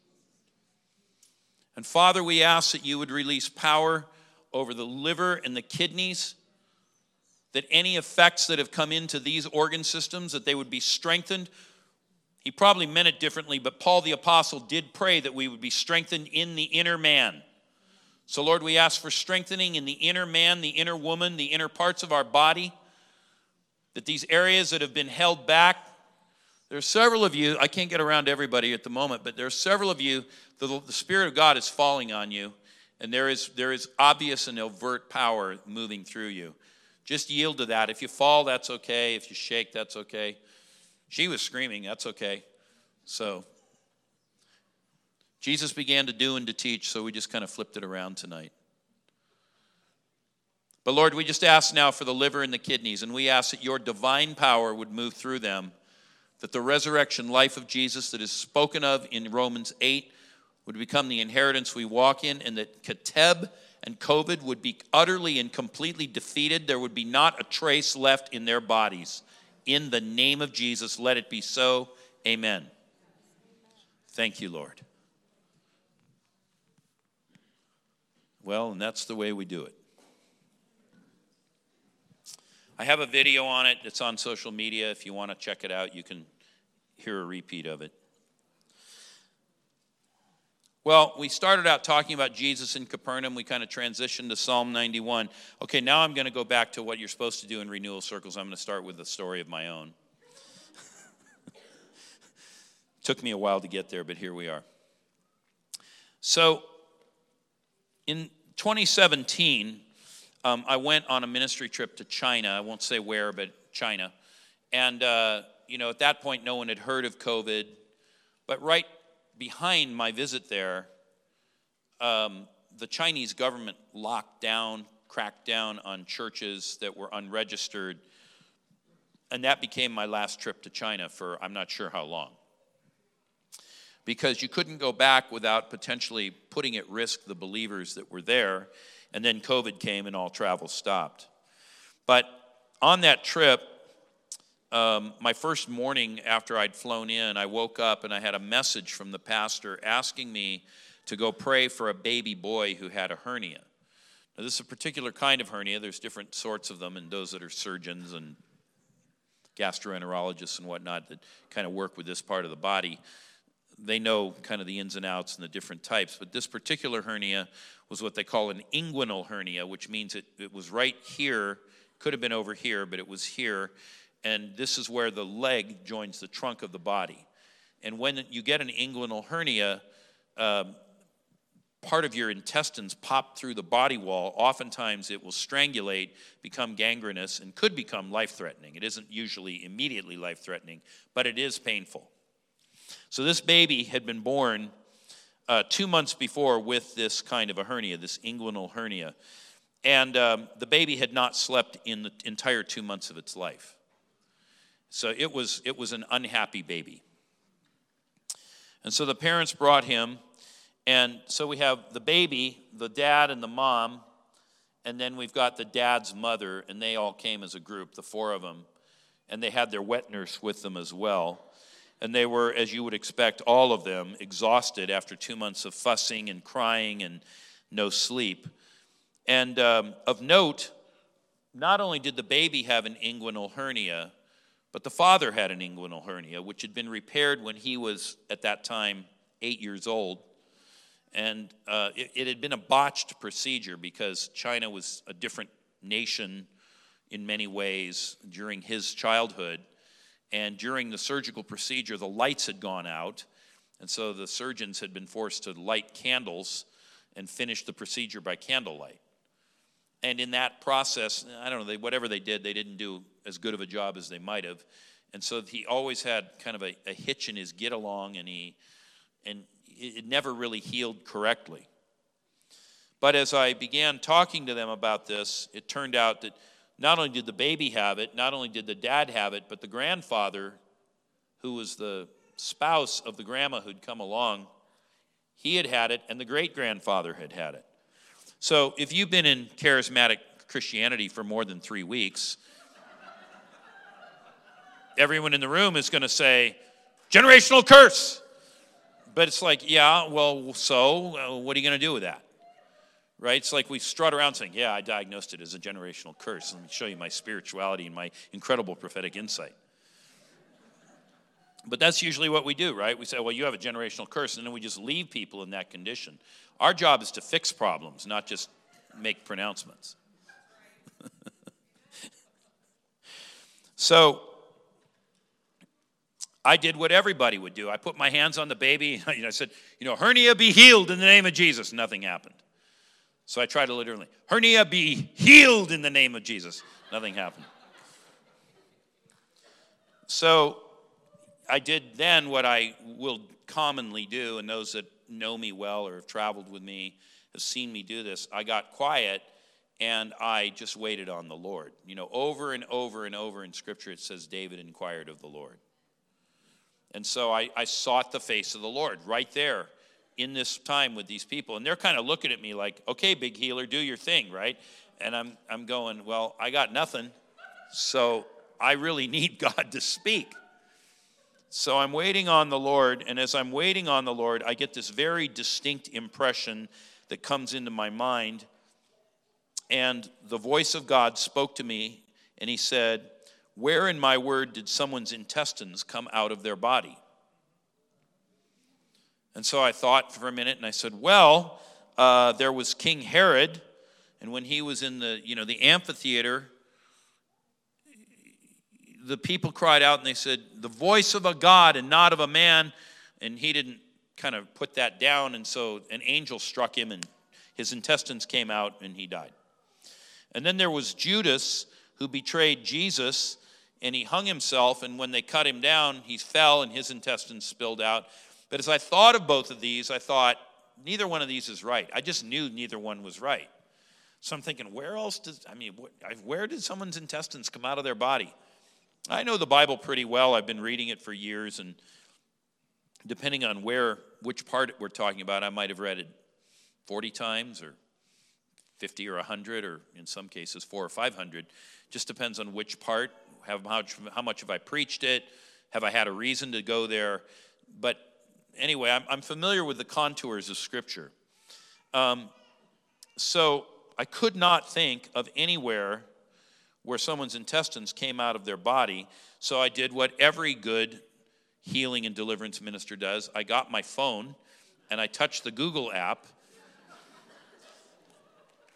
And Father, we ask that you would release power over the liver and the kidneys, that any effects that have come into these organ systems, that they would be strengthened. He probably meant it differently, but Paul the Apostle did pray that we would be strengthened in the inner man. So, Lord, we ask for strengthening in the inner man, the inner woman, the inner parts of our body. that these areas that have been held back, there are several of you, I can't get around everybody at the moment, but there are several of you, the, the Spirit of God is falling on you, and there is, there is obvious and overt power moving through you. Just yield to that. If you fall, that's okay. If you shake, that's okay. She was screaming, that's okay. So, Jesus began to do and to teach, so we just kind of flipped it around tonight. But Lord, we just ask now for the liver and the kidneys, and we ask that your divine power would move through them, that the resurrection life of Jesus that is spoken of in Romans 8 would become the inheritance we walk in, and that Kateb and COVID would be utterly and completely defeated. There would be not a trace left in their bodies. In the name of Jesus, let it be so. Amen. Thank you, Lord. Well, and that's the way we do it. I have a video on it. It's on social media. If you want to check it out, you can hear a repeat of it. Well, we started out talking about Jesus in Capernaum. We kind of transitioned to Psalm 91. Okay, now I'm going to go back to what you're supposed to do in renewal circles. I'm going to start with a story of my own. Took me a while to get there, but here we are. So, in 2017, um, I went on a ministry trip to China. I won't say where, but China. And, uh, you know, at that point, no one had heard of COVID. But right behind my visit there, um, the Chinese government locked down, cracked down on churches that were unregistered. And that became my last trip to China for I'm not sure how long. Because you couldn't go back without potentially putting at risk the believers that were there. And then COVID came and all travel stopped. But on that trip, um, my first morning after I'd flown in, I woke up and I had a message from the pastor asking me to go pray for a baby boy who had a hernia. Now, this is a particular kind of hernia. There's different sorts of them, and those that are surgeons and gastroenterologists and whatnot that kind of work with this part of the body, they know kind of the ins and outs and the different types. But this particular hernia was what they call an inguinal hernia, which means it, it was right here, could have been over here, but it was here and this is where the leg joins the trunk of the body. And when you get an inguinal hernia, um, part of your intestines pop through the body wall. Oftentimes, it will strangulate, become gangrenous, and could become life threatening. It isn't usually immediately life threatening, but it is painful. So, this baby had been born uh, two months before with this kind of a hernia, this inguinal hernia. And um, the baby had not slept in the entire two months of its life. So it was, it was an unhappy baby. And so the parents brought him, and so we have the baby, the dad, and the mom, and then we've got the dad's mother, and they all came as a group, the four of them, and they had their wet nurse with them as well. And they were, as you would expect, all of them exhausted after two months of fussing and crying and no sleep. And um, of note, not only did the baby have an inguinal hernia, but the father had an inguinal hernia, which had been repaired when he was, at that time, eight years old. And uh, it, it had been a botched procedure because China was a different nation in many ways during his childhood. And during the surgical procedure, the lights had gone out. And so the surgeons had been forced to light candles and finish the procedure by candlelight. And in that process, I don't know, they, whatever they did, they didn't do as good of a job as they might have. And so he always had kind of a, a hitch in his get along, and he and it never really healed correctly. But as I began talking to them about this, it turned out that not only did the baby have it, not only did the dad have it, but the grandfather, who was the spouse of the grandma who'd come along, he had had it, and the great grandfather had had it. So if you've been in charismatic Christianity for more than three weeks, everyone in the room is going to say, generational curse. But it's like, yeah, well, so uh, what are you going to do with that? Right? It's like we strut around saying, yeah, I diagnosed it as a generational curse. Let me show you my spirituality and my incredible prophetic insight. But that's usually what we do, right? We say, well, you have a generational curse, and then we just leave people in that condition. Our job is to fix problems, not just make pronouncements. So I did what everybody would do. I put my hands on the baby. And I said, you know, hernia be healed in the name of Jesus. Nothing happened. So I tried to literally, hernia be healed in the name of Jesus. Nothing happened. So I did then what I will commonly do, and those that know me well or have traveled with me have seen me do this. I got quiet and I just waited on the Lord. You know, over and over and over in Scripture it says David inquired of the Lord. And so I, I sought the face of the Lord right there in this time with these people. And they're kind of looking at me like, okay, big healer, do your thing, right? And I'm, I'm going, well, I got nothing. So I really need God to speak. So I'm waiting on the Lord. And as I'm waiting on the Lord, I get this very distinct impression that comes into my mind. And the voice of God spoke to me, and he said, Where in my word did someone's intestines come out of their body? And so I thought for a minute and I said, well, uh, there was King Herod, and when he was in the, you know, the amphitheater, the people cried out and they said, the voice of a God and not of a man. And he didn't kind of put that down. And so an angel struck him and his intestines came out and he died. And then there was Judas who betrayed Jesus and he hung himself. And when they cut him down, he fell and his intestines spilled out. But as I thought of both of these, I thought, neither one of these is right. I just knew neither one was right. So I'm thinking, where else does, I mean, where did someone's intestines come out of their body? I know the Bible pretty well. I've been reading it for years, and depending on where, which part we're talking about, I might have read it 40 times or 50 or 100, or in some cases, four or 500. Just depends on which part, how much, how much have I preached it, have I had a reason to go there. But anyway, I'm, I'm, familiar with the contours of Scripture. Um, so I could not think of anywhere where someone's intestines came out of their body. So I did what every good healing and deliverance minister does. I got my phone and I touched the Google app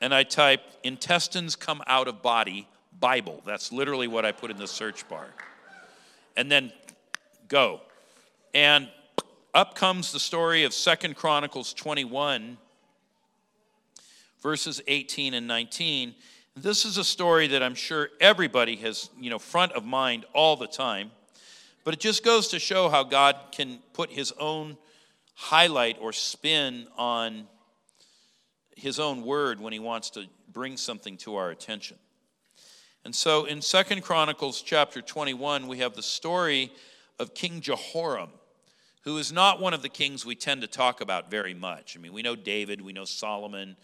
and I typed intestines come out of body Bible. That's literally what I put in the search bar. And then go. And up comes the story of Second Chronicles 21, verses 18 and 19. This is a story that I'm sure everybody has, you know, front of mind all the time. But it just goes to show how God can put his own highlight or spin on his own word when he wants to bring something to our attention. And so in Second Chronicles chapter 21, we have the story of King Jehoram who is not one of the kings we tend to talk about very much. I mean, we know David, we know Solomon,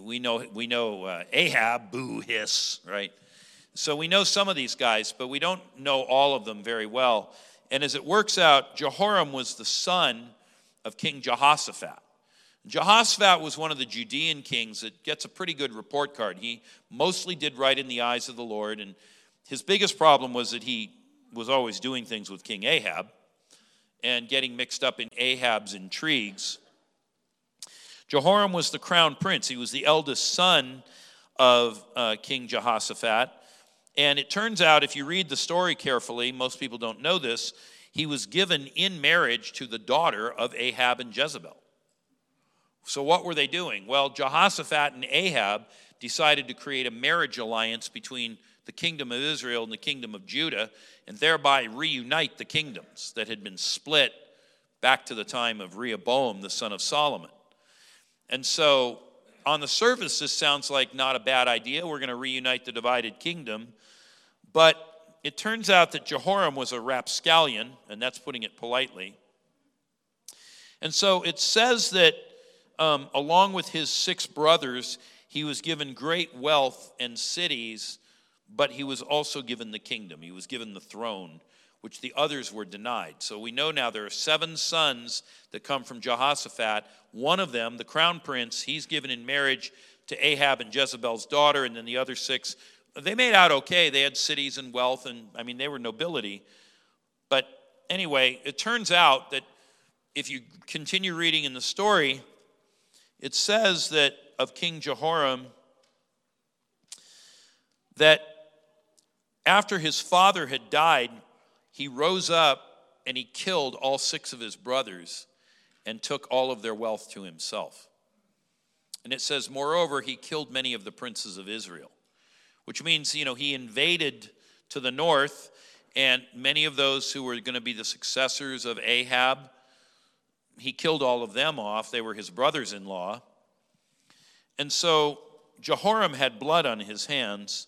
we know, we know uh, Ahab, boo, hiss, right? So we know some of these guys, but we don't know all of them very well. And as it works out, Jehoram was the son of King Jehoshaphat. Jehoshaphat was one of the Judean kings that gets a pretty good report card. He mostly did right in the eyes of the Lord, and his biggest problem was that he was always doing things with King Ahab and getting mixed up in Ahab's intrigues. Jehoram was the crown prince. He was the eldest son of uh, King Jehoshaphat. And it turns out, if you read the story carefully, most people don't know this, he was given in marriage to the daughter of Ahab and Jezebel. So, what were they doing? Well, Jehoshaphat and Ahab decided to create a marriage alliance between the kingdom of Israel and the kingdom of Judah, and thereby reunite the kingdoms that had been split back to the time of Rehoboam, the son of Solomon. And so, on the surface, this sounds like not a bad idea. We're going to reunite the divided kingdom. But it turns out that Jehoram was a rapscallion, and that's putting it politely. And so it says that um, along with his six brothers, he was given great wealth and cities but he was also given the kingdom. He was given the throne, which the others were denied. So we know now there are seven sons that come from Jehoshaphat. One of them, the crown prince, he's given in marriage to Ahab and Jezebel's daughter, and then the other six, they made out okay. They had cities and wealth, and I mean, they were nobility. But anyway, it turns out that if you continue reading in the story, it says that of King Jehoram that after his father had died, he rose up and he killed all six of his brothers and took all of their wealth to himself. And it says, moreover, he killed many of the princes of Israel, which means, you know, he invaded to the north, and many of those who were going to be the successors of Ahab, he killed all of them off. They were his brothers in law. And so Jehoram had blood on his hands,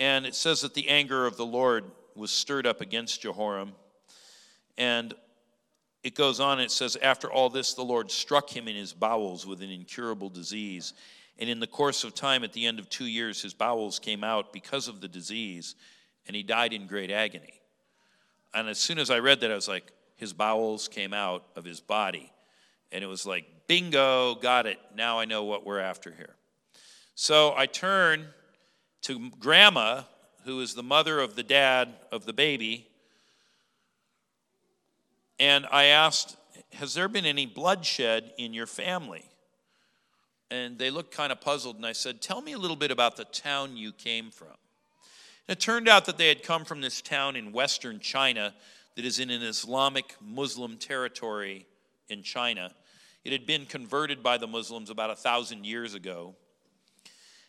and it says that the anger of the Lord was stirred up against Jehoram. And it goes on, it says, After all this, the Lord struck him in his bowels with an incurable disease. And in the course of time, at the end of two years, his bowels came out because of the disease, and he died in great agony. And as soon as I read that, I was like, His bowels came out of his body. And it was like, bingo, got it. Now I know what we're after here. So I turn to grandma, who is the mother of the dad of the baby, and I asked, Has there been any bloodshed in your family? And they looked kind of puzzled, and I said, Tell me a little bit about the town you came from. And it turned out that they had come from this town in western China that is in an Islamic Muslim territory in China. It had been converted by the Muslims about a thousand years ago.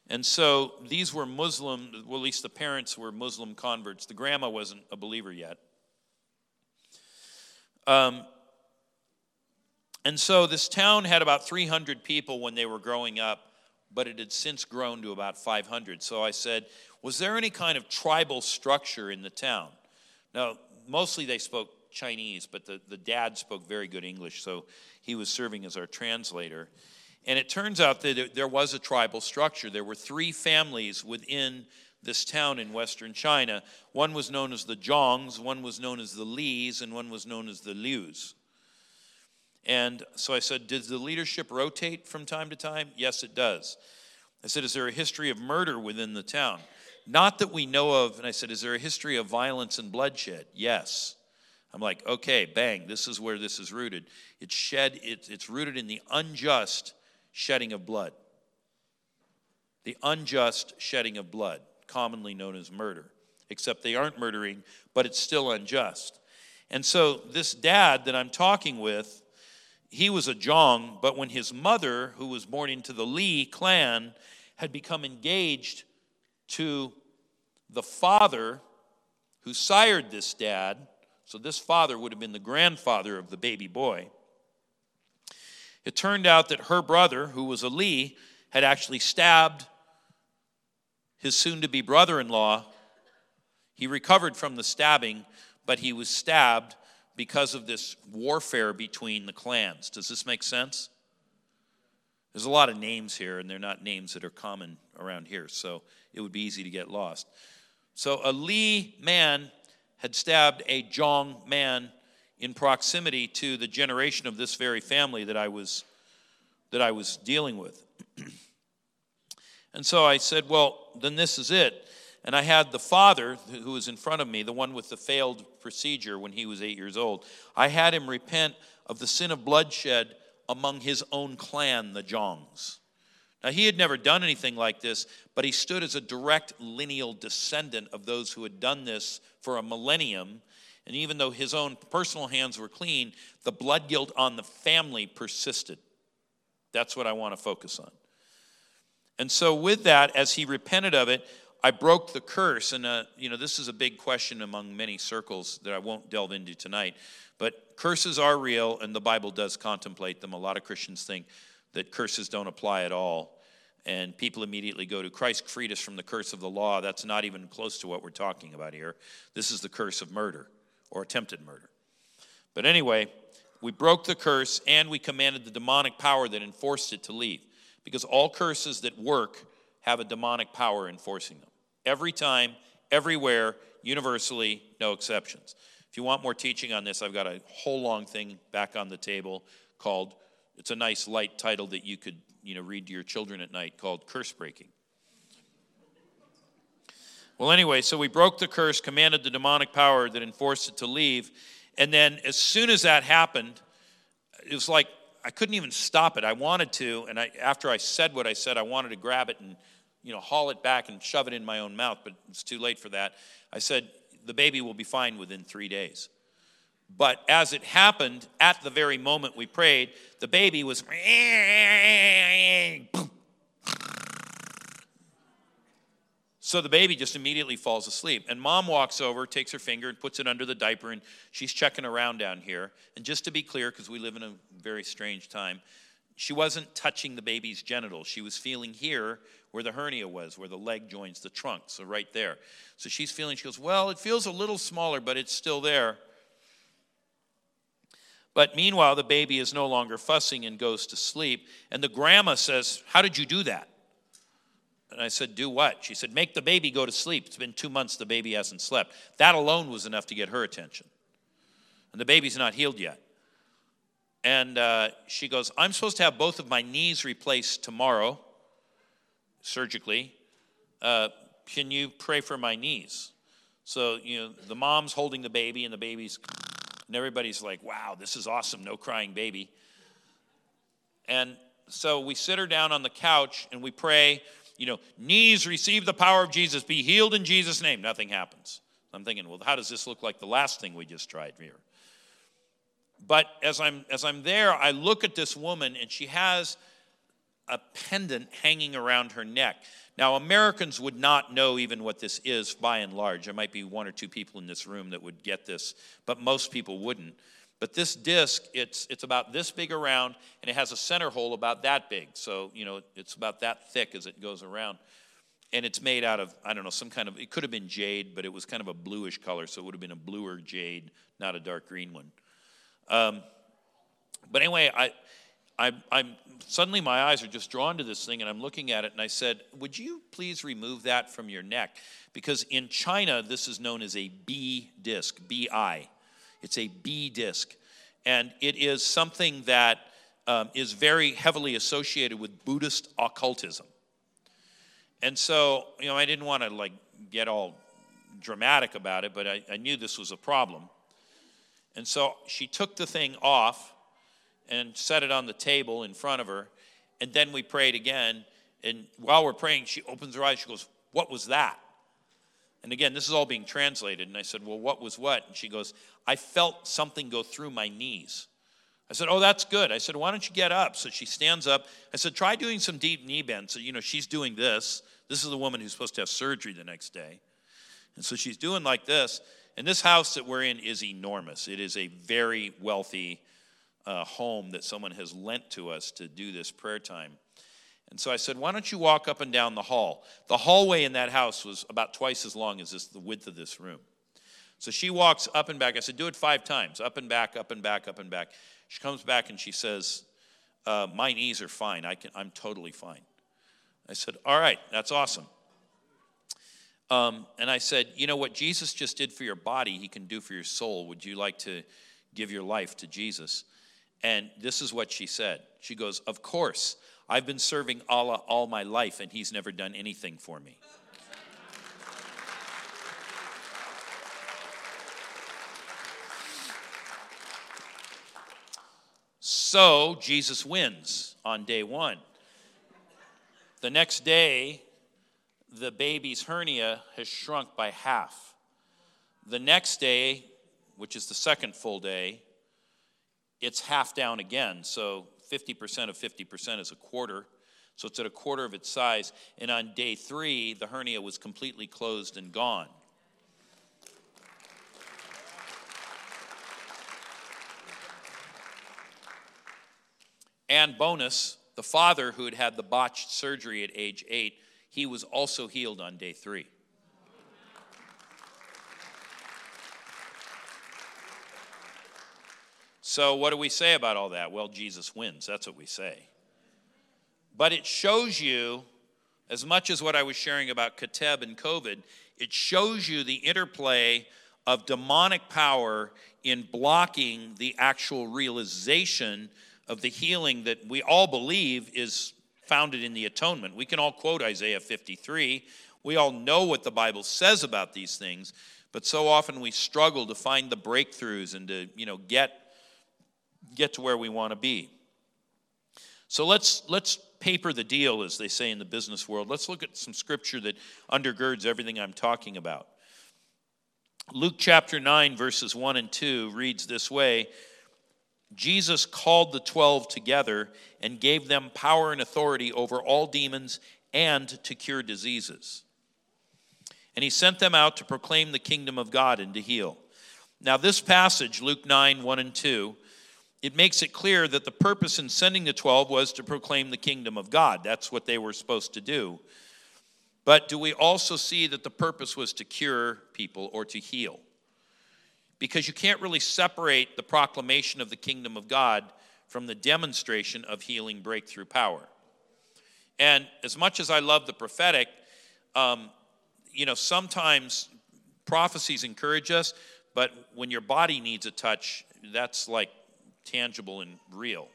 And so these were Muslim, well, at least the parents were Muslim converts. The grandma wasn't a believer yet. Um, and so this town had about 300 people when they were growing up, but it had since grown to about 500. So I said, Was there any kind of tribal structure in the town? Now, mostly they spoke Chinese, but the, the dad spoke very good English, so he was serving as our translator. And it turns out that there was a tribal structure. There were three families within this town in western China. One was known as the Zhongs, one was known as the Lees, and one was known as the Lius. And so I said, Does the leadership rotate from time to time? Yes, it does. I said, Is there a history of murder within the town? Not that we know of. And I said, Is there a history of violence and bloodshed? Yes. I'm like, okay, bang, this is where this is rooted. It's shed, it's, it's rooted in the unjust shedding of blood. The unjust shedding of blood, commonly known as murder, except they aren't murdering, but it's still unjust. And so, this dad that I'm talking with, he was a Zhong, but when his mother, who was born into the Lee clan, had become engaged to the father who sired this dad, so this father would have been the grandfather of the baby boy. It turned out that her brother, who was a Lee, had actually stabbed his soon to be brother in law. He recovered from the stabbing, but he was stabbed because of this warfare between the clans. Does this make sense? There's a lot of names here, and they're not names that are common around here, so it would be easy to get lost. So a Li man had stabbed a Zhong man in proximity to the generation of this very family that I was that I was dealing with. and so I said, well, then this is it. And I had the father who was in front of me, the one with the failed procedure when he was 8 years old. I had him repent of the sin of bloodshed among his own clan, the Zhongs. Now, he had never done anything like this, but he stood as a direct lineal descendant of those who had done this for a millennium and even though his own personal hands were clean, the blood guilt on the family persisted. That's what I want to focus on. And so, with that, as he repented of it, I broke the curse. And, uh, you know, this is a big question among many circles that I won't delve into tonight. But curses are real, and the Bible does contemplate them. A lot of Christians think that curses don't apply at all. And people immediately go to Christ freed us from the curse of the law. That's not even close to what we're talking about here. This is the curse of murder or attempted murder. But anyway, we broke the curse and we commanded the demonic power that enforced it to leave. Because all curses that work have a demonic power enforcing them. Every time, everywhere, universally, no exceptions. If you want more teaching on this, I've got a whole long thing back on the table called, it's a nice light title that you could you know, read to your children at night called Curse Breaking. Well, anyway, so we broke the curse, commanded the demonic power that enforced it to leave. And then as soon as that happened, it was like I couldn't even stop it. I wanted to, and I, after I said what I said, I wanted to grab it and, you know, haul it back and shove it in my own mouth, but it's too late for that. I said, the baby will be fine within three days. But as it happened, at the very moment we prayed, the baby was. So the baby just immediately falls asleep. And mom walks over, takes her finger, and puts it under the diaper, and she's checking around down here. And just to be clear, because we live in a very strange time, she wasn't touching the baby's genitals. She was feeling here where the hernia was, where the leg joins the trunk, so right there. So she's feeling, she goes, Well, it feels a little smaller, but it's still there. But meanwhile, the baby is no longer fussing and goes to sleep. And the grandma says, How did you do that? And I said, Do what? She said, Make the baby go to sleep. It's been two months, the baby hasn't slept. That alone was enough to get her attention. And the baby's not healed yet. And uh, she goes, I'm supposed to have both of my knees replaced tomorrow, surgically. Uh, can you pray for my knees? So, you know, the mom's holding the baby, and the baby's, and everybody's like, wow, this is awesome, no crying baby. And so we sit her down on the couch and we pray, you know, knees receive the power of Jesus, be healed in Jesus' name. Nothing happens. I'm thinking, well, how does this look like the last thing we just tried here? But as I'm, as I'm there, I look at this woman and she has a pendant hanging around her neck. Now, Americans would not know even what this is by and large. There might be one or two people in this room that would get this, but most people wouldn't. But this disc, it's, it's about this big around, and it has a center hole about that big. So, you know, it's about that thick as it goes around. And it's made out of, I don't know, some kind of, it could have been jade, but it was kind of a bluish color, so it would have been a bluer jade, not a dark green one. Um, but anyway, I, I, I'm suddenly my eyes are just drawn to this thing, and I'm looking at it, and I said, "Would you please remove that from your neck?" Because in China, this is known as a bi disc, B-I. It's a bi disc, and it is something that um, is very heavily associated with Buddhist occultism. And so, you know, I didn't want to like get all dramatic about it, but I, I knew this was a problem. And so she took the thing off and set it on the table in front of her. And then we prayed again. And while we're praying, she opens her eyes. She goes, What was that? And again, this is all being translated. And I said, Well, what was what? And she goes, I felt something go through my knees. I said, Oh, that's good. I said, Why don't you get up? So she stands up. I said, Try doing some deep knee bends. So, you know, she's doing this. This is the woman who's supposed to have surgery the next day. And so she's doing like this. And this house that we're in is enormous. It is a very wealthy uh, home that someone has lent to us to do this prayer time. And so I said, Why don't you walk up and down the hall? The hallway in that house was about twice as long as this, the width of this room. So she walks up and back. I said, Do it five times up and back, up and back, up and back. She comes back and she says, uh, My knees are fine. I can, I'm totally fine. I said, All right, that's awesome. Um, and I said, You know what Jesus just did for your body, he can do for your soul. Would you like to give your life to Jesus? And this is what she said. She goes, Of course. I've been serving Allah all my life, and he's never done anything for me. So Jesus wins on day one. The next day, the baby's hernia has shrunk by half. The next day, which is the second full day, it's half down again. So 50% of 50% is a quarter. So it's at a quarter of its size. And on day three, the hernia was completely closed and gone. And bonus, the father who had had the botched surgery at age eight he was also healed on day three. So, what do we say about all that? Well, Jesus wins. That's what we say. But it shows you, as much as what I was sharing about Kateb and COVID, it shows you the interplay of demonic power in blocking the actual realization of the healing that we all believe is founded in the atonement. We can all quote Isaiah 53. We all know what the Bible says about these things, but so often we struggle to find the breakthroughs and to, you know, get get to where we want to be. So let's let's paper the deal, as they say in the business world, let's look at some scripture that undergirds everything I'm talking about. Luke chapter 9, verses 1 and 2 reads this way Jesus called the twelve together and gave them power and authority over all demons and to cure diseases. And he sent them out to proclaim the kingdom of God and to heal. Now, this passage, Luke 9, 1 and 2, it makes it clear that the purpose in sending the 12 was to proclaim the kingdom of God. That's what they were supposed to do. But do we also see that the purpose was to cure people or to heal? Because you can't really separate the proclamation of the kingdom of God from the demonstration of healing breakthrough power. And as much as I love the prophetic, um, you know, sometimes prophecies encourage us, but when your body needs a touch, that's like tangible and real.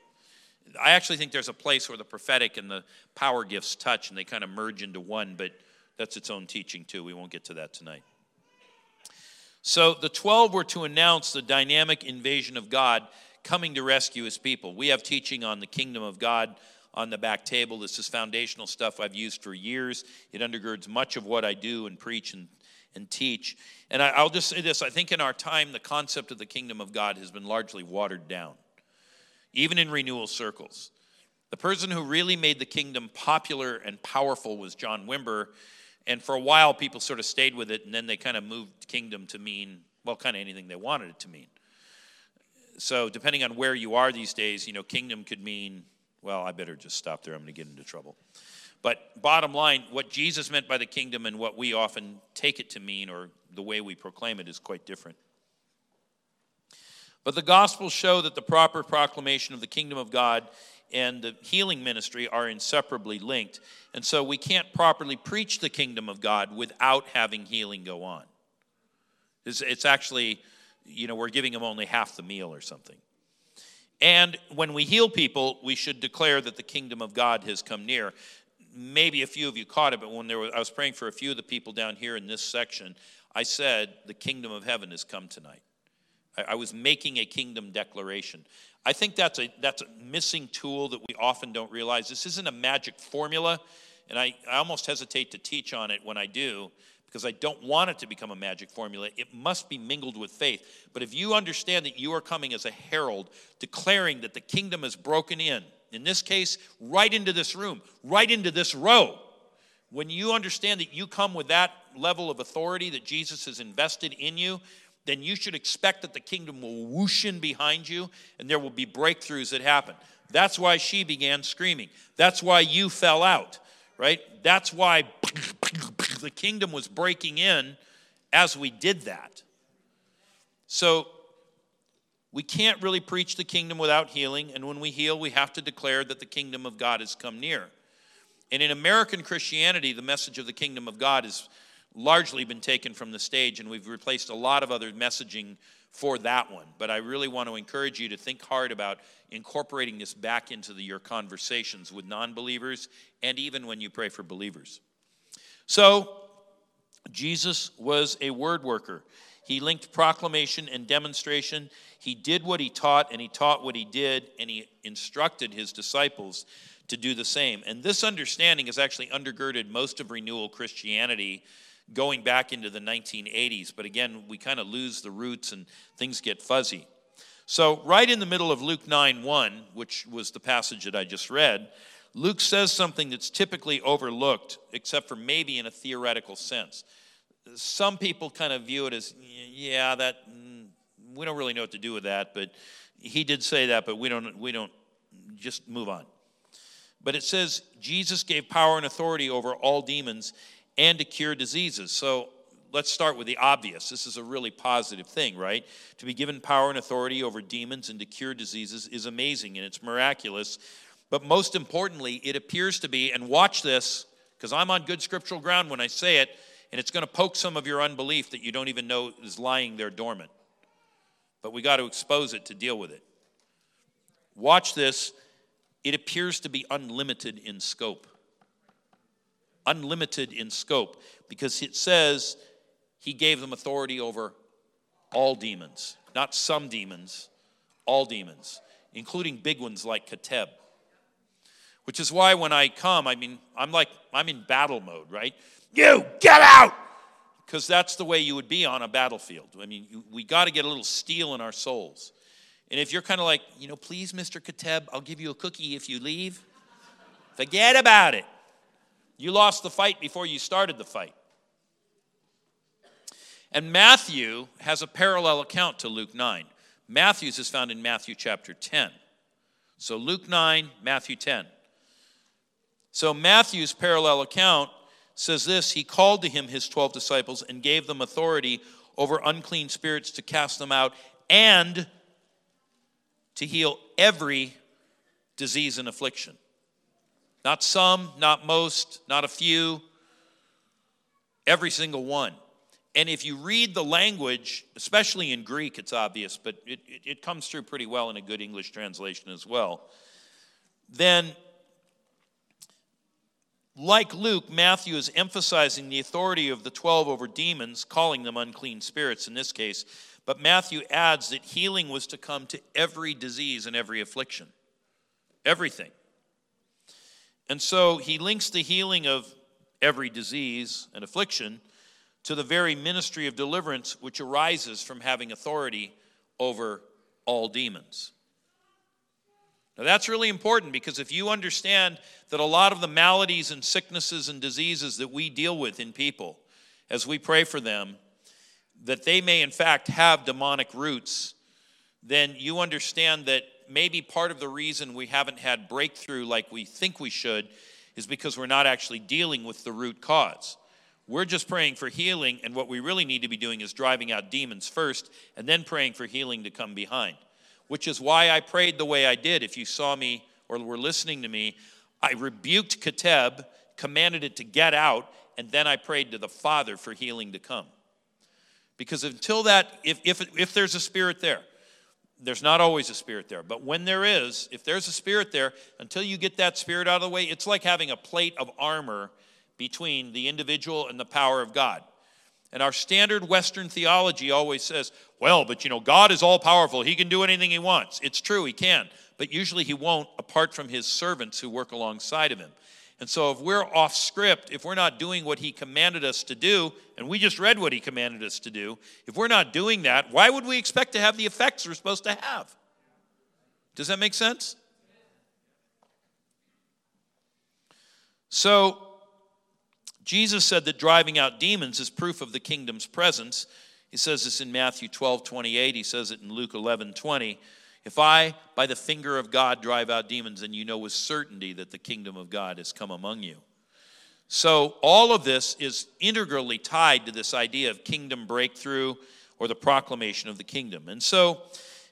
I actually think there's a place where the prophetic and the power gifts touch and they kind of merge into one, but that's its own teaching too. We won't get to that tonight. So the 12 were to announce the dynamic invasion of God coming to rescue his people. We have teaching on the kingdom of God on the back table. This is foundational stuff I've used for years. It undergirds much of what I do and preach and, and teach. And I, will just say this I think in our time, the concept of the kingdom of God has been largely watered down, even in renewal circles. The person who really made the kingdom popular and powerful was John Wimber. And for a while, people sort of stayed with it, and then they kind of moved kingdom to mean, well, kind of anything they wanted it to mean. So, depending on where you are these days, you know, kingdom could mean, well, I better just stop there. I'm going to get into trouble. But bottom line, what Jesus meant by the kingdom and what we often take it to mean, or the way we proclaim it, is quite different. But the Gospels show that the proper proclamation of the kingdom of God and the healing ministry are inseparably linked. And so we can't properly preach the kingdom of God without having healing go on. It's, it's actually, you know, we're giving them only half the meal or something. And when we heal people, we should declare that the kingdom of God has come near. Maybe a few of you caught it, but when there was, I was praying for a few of the people down here in this section, I said, The kingdom of heaven has come tonight. I, I was making a kingdom declaration. I think that's a, that's a missing tool that we often don't realize. This isn't a magic formula, and I, I almost hesitate to teach on it when I do because I don't want it to become a magic formula. It must be mingled with faith. But if you understand that you are coming as a herald, declaring that the kingdom is broken in, in this case, right into this room, right into this row, when you understand that you come with that level of authority that Jesus has invested in you, then you should expect that the kingdom will whoosh in behind you and there will be breakthroughs that happen. That's why she began screaming. That's why you fell out, right? That's why the kingdom was breaking in as we did that. So we can't really preach the kingdom without healing, and when we heal, we have to declare that the kingdom of God has come near. And in American Christianity, the message of the kingdom of God has largely been taken from the stage, and we've replaced a lot of other messaging for that one. But I really want to encourage you to think hard about incorporating this back into the, your conversations with non believers and even when you pray for believers. So, Jesus was a word worker. He linked proclamation and demonstration. He did what he taught, and he taught what he did, and he instructed his disciples to do the same. And this understanding has actually undergirded most of renewal Christianity going back into the 1980s. But again, we kind of lose the roots and things get fuzzy. So, right in the middle of Luke 9 1, which was the passage that I just read, Luke says something that's typically overlooked, except for maybe in a theoretical sense. Some people kind of view it as, yeah, that we don't really know what to do with that, but he did say that, but we don't, we don't just move on. But it says Jesus gave power and authority over all demons and to cure diseases. So let's start with the obvious. This is a really positive thing, right? To be given power and authority over demons and to cure diseases is amazing and it's miraculous. But most importantly, it appears to be, and watch this, because I'm on good scriptural ground when I say it, and it's going to poke some of your unbelief that you don't even know is lying there dormant. But we got to expose it to deal with it. Watch this. It appears to be unlimited in scope unlimited in scope because it says he gave them authority over all demons, not some demons, all demons, including big ones like Keteb. Which is why when I come, I mean, I'm like, I'm in battle mode, right? You, get out! Because that's the way you would be on a battlefield. I mean, we got to get a little steel in our souls. And if you're kind of like, you know, please, Mr. Kateb, I'll give you a cookie if you leave, forget about it. You lost the fight before you started the fight. And Matthew has a parallel account to Luke 9. Matthew's is found in Matthew chapter 10. So Luke 9, Matthew 10. So Matthew's parallel account says this He called to him his 12 disciples and gave them authority over unclean spirits to cast them out and to heal every disease and affliction. Not some, not most, not a few, every single one. And if you read the language, especially in Greek, it's obvious, but it, it, it, comes through pretty well in a good English translation as well. Then, like Luke, Matthew is emphasizing the authority of the 12 over demons, calling them unclean spirits in this case. But Matthew adds that healing was to come to every disease and every affliction. Everything. And so he links the healing of every disease and affliction to the very ministry of deliverance which arises from having authority over all demons. Now, that's really important because if you understand that a lot of the maladies and sicknesses and diseases that we deal with in people, as we pray for them, that they may in fact have demonic roots, then you understand that maybe part of the reason we haven't had breakthrough like we think we should is because we're not actually dealing with the root cause. We're just praying for healing, and what we really need to be doing is driving out demons first and then praying for healing to come behind. Which is why I prayed the way I did. If you saw me or were listening to me, I rebuked Kateb, commanded it to get out, and then I prayed to the Father for healing to come. Because until that, if, if, if there's a spirit there, there's not always a spirit there, but when there is, if there's a spirit there, until you get that spirit out of the way, it's like having a plate of armor between the individual and the power of God. And our standard Western theology always says, well, but you know, God is all powerful. He can do anything he wants. It's true, he can. But usually he won't, apart from his servants who work alongside of him. And so if we're off script, if we're not doing what he commanded us to do, and we just read what he commanded us to do, if we're not doing that, why would we expect to have the effects we're supposed to have? Does that make sense? So, Jesus said that driving out demons is proof of the kingdom's presence. He says this in Matthew 12, 28. He says it in Luke 11, 20. If I, by the finger of God, drive out demons, then you know with certainty that the kingdom of God has come among you. So, all of this is integrally tied to this idea of kingdom breakthrough or the proclamation of the kingdom. And so,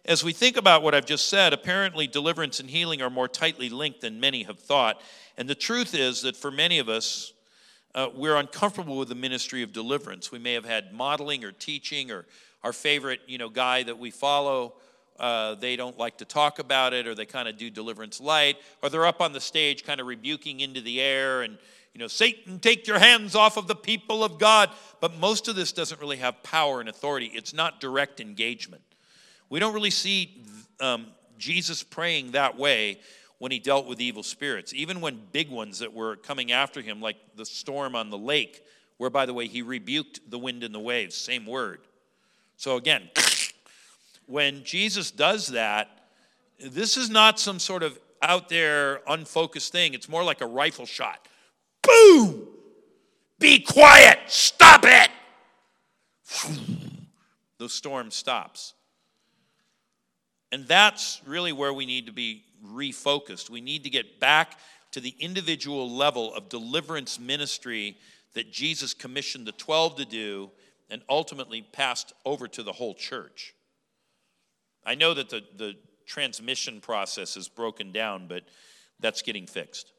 as we think about what I've just said, apparently deliverance and healing are more tightly linked than many have thought. And the truth is that for many of us, uh, we're uncomfortable with the ministry of deliverance. We may have had modeling or teaching or our favorite, you know, guy that we follow. Uh, they don't like to talk about it, or they kind of do deliverance light, or they're up on the stage, kind of rebuking into the air, and you know, Satan, take your hands off of the people of God. But most of this doesn't really have power and authority. It's not direct engagement. We don't really see um, Jesus praying that way when he dealt with evil spirits, even when big ones that were coming after him, like the storm on the lake, where, by the way, he rebuked the wind and the waves, same word. So, again, when Jesus does that, this is not some sort of out there unfocused thing. It's more like a rifle shot. Boom! Be quiet! Stop it! The storm stops. And that's really where we need to be refocused. We need to get back to the individual level of deliverance ministry that Jesus commissioned the 12 to do and ultimately passed over to the whole church. I know that the, the transmission process is broken down, but that's getting fixed.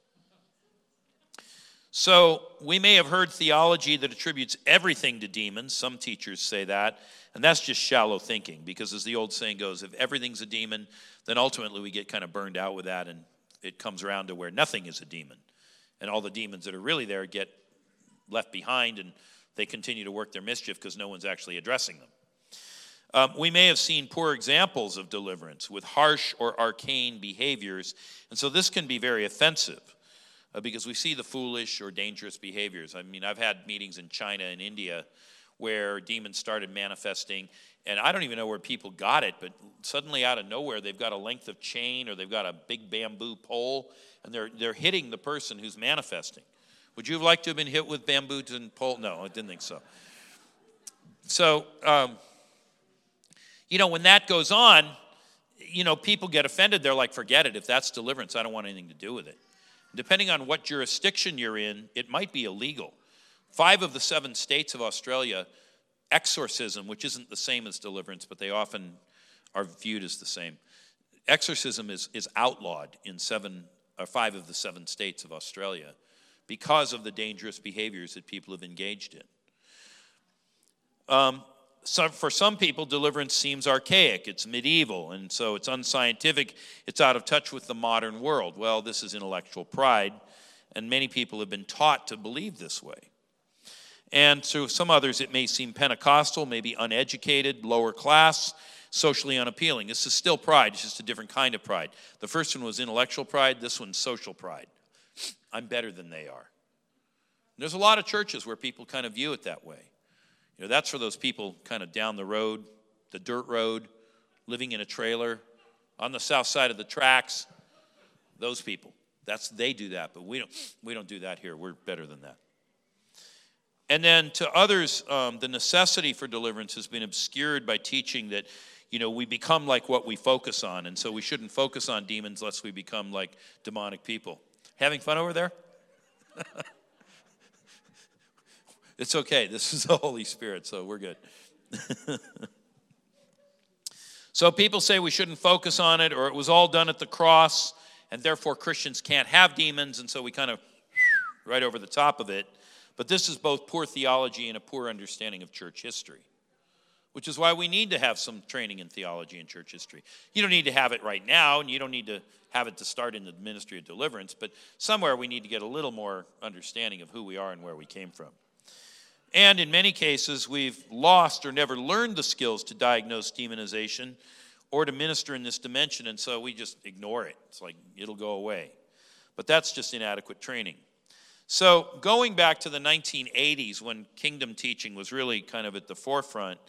So, we may have heard theology that attributes everything to demons. Some teachers say that. And that's just shallow thinking because, as the old saying goes, if everything's a demon, then ultimately we get kind of burned out with that and it comes around to where nothing is a demon. And all the demons that are really there get left behind and they continue to work their mischief because no one's actually addressing them. Um, we may have seen poor examples of deliverance with harsh or arcane behaviors, and so this can be very offensive uh, because we see the foolish or dangerous behaviors. I mean, I've had meetings in China and India where demons started manifesting, and I don't even know where people got it, but suddenly out of nowhere, they've got a length of chain or they've got a big bamboo pole, and they're, they're hitting the person who's manifesting. Would you have liked to have been hit with bamboo and pole? No, I didn't think so. So, um, you know, when that goes on, you know, people get offended. They're like, forget it. If that's deliverance, I don't want anything to do with it. Depending on what jurisdiction you're in, it might be illegal. Five of the seven states of Australia, exorcism, which isn't the same as deliverance, but they often are viewed as the same. Exorcism is, is outlawed in seven or five of the seven states of Australia because of the dangerous behaviors that people have engaged in. Um, so for some people, deliverance seems archaic, it's medieval, and so it's unscientific, it's out of touch with the modern world. Well, this is intellectual pride, and many people have been taught to believe this way. And to some others, it may seem Pentecostal, maybe uneducated, lower class, socially unappealing. This is still pride, it's just a different kind of pride. The first one was intellectual pride, this one's social pride. I'm better than they are. there's a lot of churches where people kind of view it that way. You know, that's for those people kind of down the road, the dirt road, living in a trailer, on the south side of the tracks. Those people. That's they do that, but we don't we don't do that here. We're better than that. And then to others, um, the necessity for deliverance has been obscured by teaching that, you know, we become like what we focus on, and so we shouldn't focus on demons lest we become like demonic people. Having fun over there? it's okay. This is the Holy Spirit, so we're good. so people say we shouldn't focus on it, or it was all done at the cross, and therefore Christians can't have demons, and so we kind of right over the top of it. But this is both poor theology and a poor understanding of church history, which is why we need to have some training in theology and church history. You don't need to have it right now, and you don't need to have it to start in the ministry of deliverance, but somewhere we need to get a little more understanding of who we are and where we came from. And in many cases, we've lost or never learned the skills to diagnose demonization or to minister in this dimension, and so we just ignore it. It's like it'll go away. But that's just inadequate training. So, going back to the 1980s when kingdom teaching was really kind of at the forefront,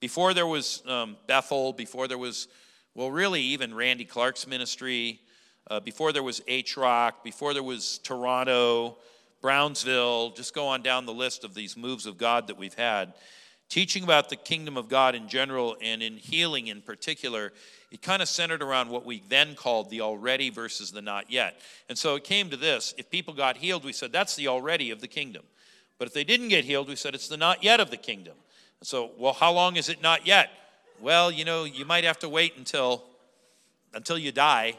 before there was um, Bethel, before there was, well, really even Randy Clark's ministry, uh, before there was H Rock, before there was Toronto, Brownsville, just go on down the list of these moves of God that we've had. Teaching about the kingdom of God in general and in healing in particular it kind of centered around what we then called the already versus the not yet. And so it came to this if people got healed, we said that's the already of the kingdom. But if they didn't get healed, we said it's the not yet of the kingdom. And so, well, how long is it not yet? Well, you know, you might have to wait until until you die,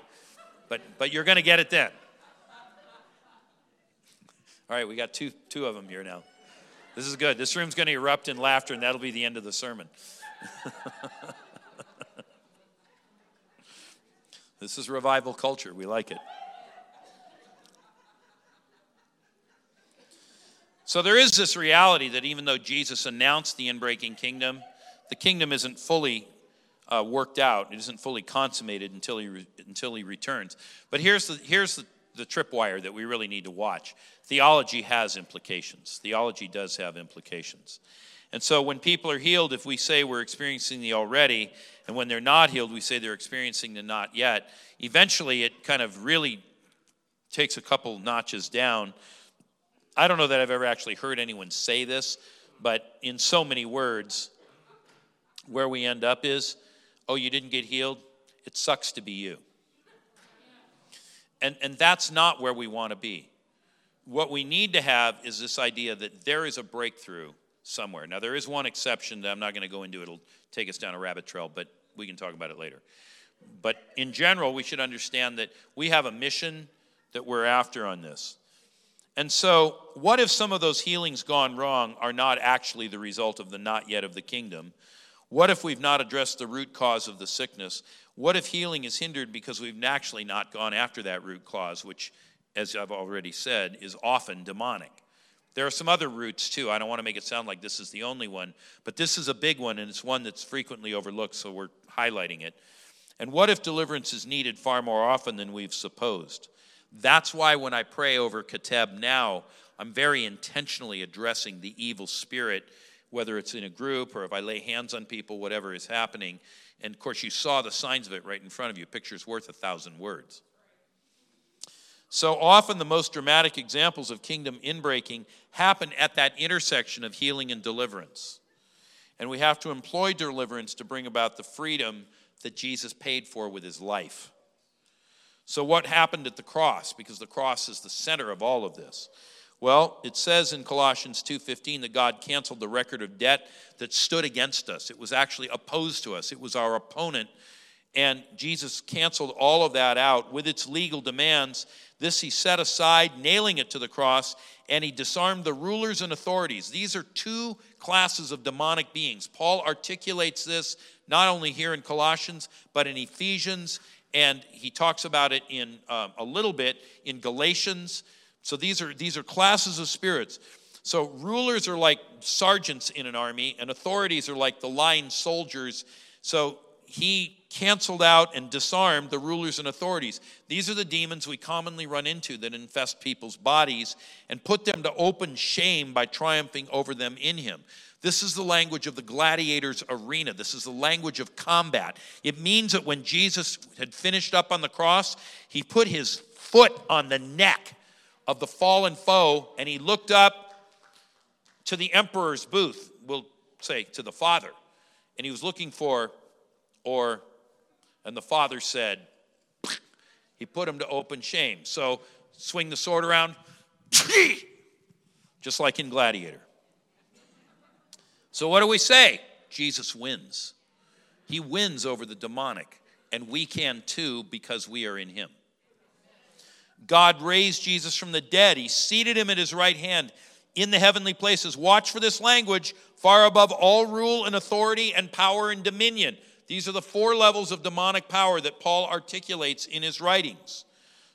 but but you're going to get it then. All right, we got two two of them here now. This is good. This room's going to erupt in laughter, and that'll be the end of the sermon. This is revival culture. We like it. So there is this reality that even though Jesus announced the inbreaking kingdom, the kingdom isn't fully uh, worked out. It isn't fully consummated until he, re- until he returns. But here's, the, here's the, the tripwire that we really need to watch. Theology has implications. Theology does have implications. And so when people are healed, if we say we're experiencing the already, and when they're not healed, we say they're experiencing the not yet, eventually it kind of really takes a couple notches down. I don't know that I've ever actually heard anyone say this, but in so many words, where we end up is, oh, you didn't get healed? It sucks to be you. And, and that's not where we want to be. What we need to have is this idea that there is a breakthrough somewhere. Now, there is one exception that I'm not going to go into, it'll take us down a rabbit trail, but we can talk about it later. But in general, we should understand that we have a mission that we're after on this. And so, what if some of those healings gone wrong are not actually the result of the not yet of the kingdom? What if we've not addressed the root cause of the sickness? What if healing is hindered because we've actually not gone after that root cause, which, as I've already said, is often demonic? There are some other routes too. I don't want to make it sound like this is the only one, but this is a big one and it's one that's frequently overlooked, so we're highlighting it. And what if deliverance is needed far more often than we've supposed? That's why when I pray over Keteb now, I'm very intentionally addressing the evil spirit, whether it's in a group or if I lay hands on people, whatever is happening. And of course, you saw the signs of it right in front of you. Picture's worth a thousand words. So often, the most dramatic examples of kingdom inbreaking happen at that intersection of healing and deliverance. And we have to employ deliverance to bring about the freedom that Jesus paid for with his life. So, what happened at the cross? Because the cross is the center of all of this. Well, it says in Colossians 2:15 that God canceled the record of debt that stood against us. It was actually opposed to us. It was our opponent. And Jesus canceled all of that out with its legal demands this he set aside, nailing it to the cross, and he disarmed the rulers and authorities. These are two classes of demonic beings. Paul articulates this not only here in Colossians, but in Ephesians, and he talks about it in um, a little bit in Galatians. So these are these are classes of spirits. So rulers are like sergeants in an army, and authorities are like the line soldiers. So he canceled out and disarmed the rulers and authorities. These are the demons we commonly run into that infest people's bodies and put them to open shame by triumphing over them in him. This is the language of the gladiator's arena. This is the language of combat. It means that when Jesus had finished up on the cross, he put his foot on the neck of the fallen foe and he looked up to the emperor's booth, we'll say to the Father, and he was looking for or and the father said, he put him to open shame. So swing the sword around, just like in Gladiator. So what do we say? Jesus wins. He wins over the demonic, and we can too because we are in him. God raised Jesus from the dead. He seated him at his right hand in the heavenly places. Watch for this language far above all rule and authority and power and dominion. These are the four levels of demonic power that Paul articulates in his writings.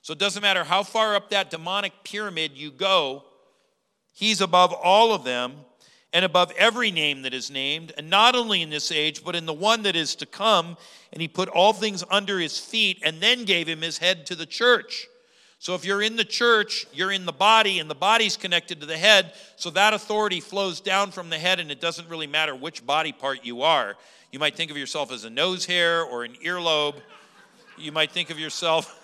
So it doesn't matter how far up that demonic pyramid you go, he's above all of them and above every name that is named, and not only in this age, but in the one that is to come. And he put all things under his feet and then gave him his head to the church. So if you're in the church, you're in the body, and the body's connected to the head. So that authority flows down from the head, and it doesn't really matter which body part you are. You might think of yourself as a nose hair or an earlobe. You might think of yourself.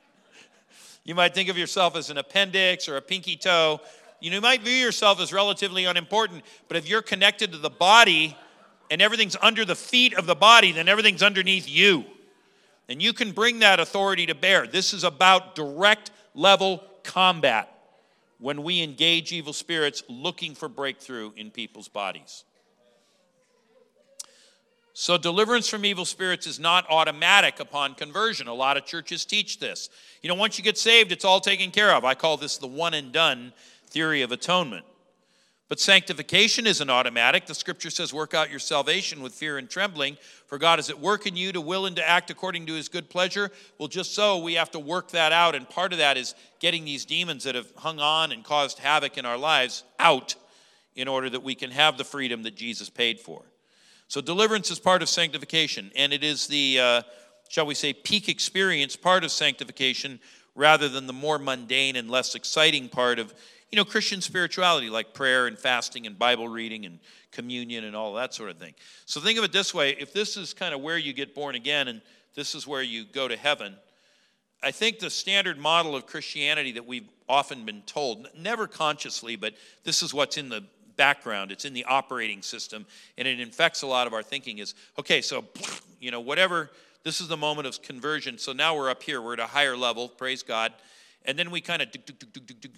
you might think of yourself as an appendix or a pinky toe. You might view yourself as relatively unimportant, but if you're connected to the body and everything's under the feet of the body, then everything's underneath you. And you can bring that authority to bear. This is about direct level combat when we engage evil spirits looking for breakthrough in people's bodies. So, deliverance from evil spirits is not automatic upon conversion. A lot of churches teach this. You know, once you get saved, it's all taken care of. I call this the one and done theory of atonement. But sanctification isn't automatic. The scripture says, Work out your salvation with fear and trembling, for God is at work in you to will and to act according to his good pleasure. Well, just so we have to work that out. And part of that is getting these demons that have hung on and caused havoc in our lives out in order that we can have the freedom that Jesus paid for. So deliverance is part of sanctification, and it is the, uh, shall we say, peak experience part of sanctification rather than the more mundane and less exciting part of, you know, Christian spirituality like prayer and fasting and Bible reading and communion and all that sort of thing. So think of it this way if this is kind of where you get born again and this is where you go to heaven, I think the standard model of Christianity that we've often been told, never consciously, but this is what's in the background, it's in the operating system, and it infects a lot of our thinking is okay, so, you know, whatever, this is the moment of conversion. So now we're up here, we're at a higher level, praise God. And then we kind of,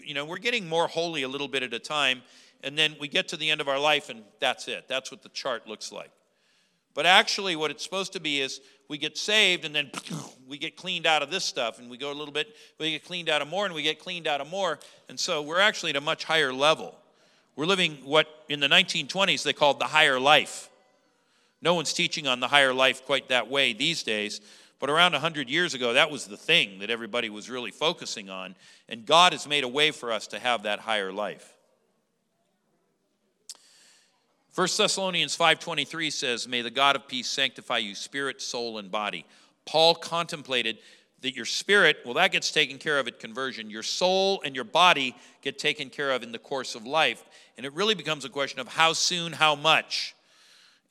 you know, we're getting more holy a little bit at a time. And then we get to the end of our life, and that's it. That's what the chart looks like. But actually, what it's supposed to be is we get saved, and then we get cleaned out of this stuff, and we go a little bit, we get cleaned out of more, and we get cleaned out of more. And so we're actually at a much higher level. We're living what in the 1920s they called the higher life. No one's teaching on the higher life quite that way these days, But around 100 years ago, that was the thing that everybody was really focusing on. And God has made a way for us to have that higher life. 1 Thessalonians 5:23 says, "May the God of peace sanctify you spirit, soul and body." Paul contemplated that your spirit, well that gets taken care of at conversion. Your soul and your body get taken care of in the course of life, and it really becomes a question of how soon, how much.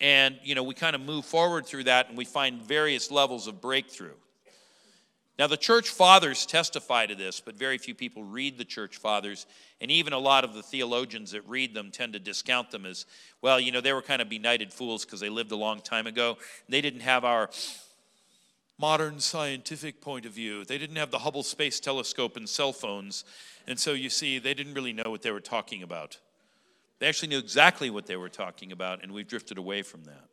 And, you know, we kind of move forward through that and we find various levels of breakthrough. Now, the church fathers testify to this, but very few people read the church fathers. And even a lot of the theologians that read them tend to discount them as, well, you know, they were kind of benighted fools because they lived a long time ago. They didn't have our modern scientific point of view, they didn't have the Hubble Space Telescope and cell phones. And so you see, they didn't really know what they were talking about. They actually knew exactly what they were talking about, and we've drifted away from that.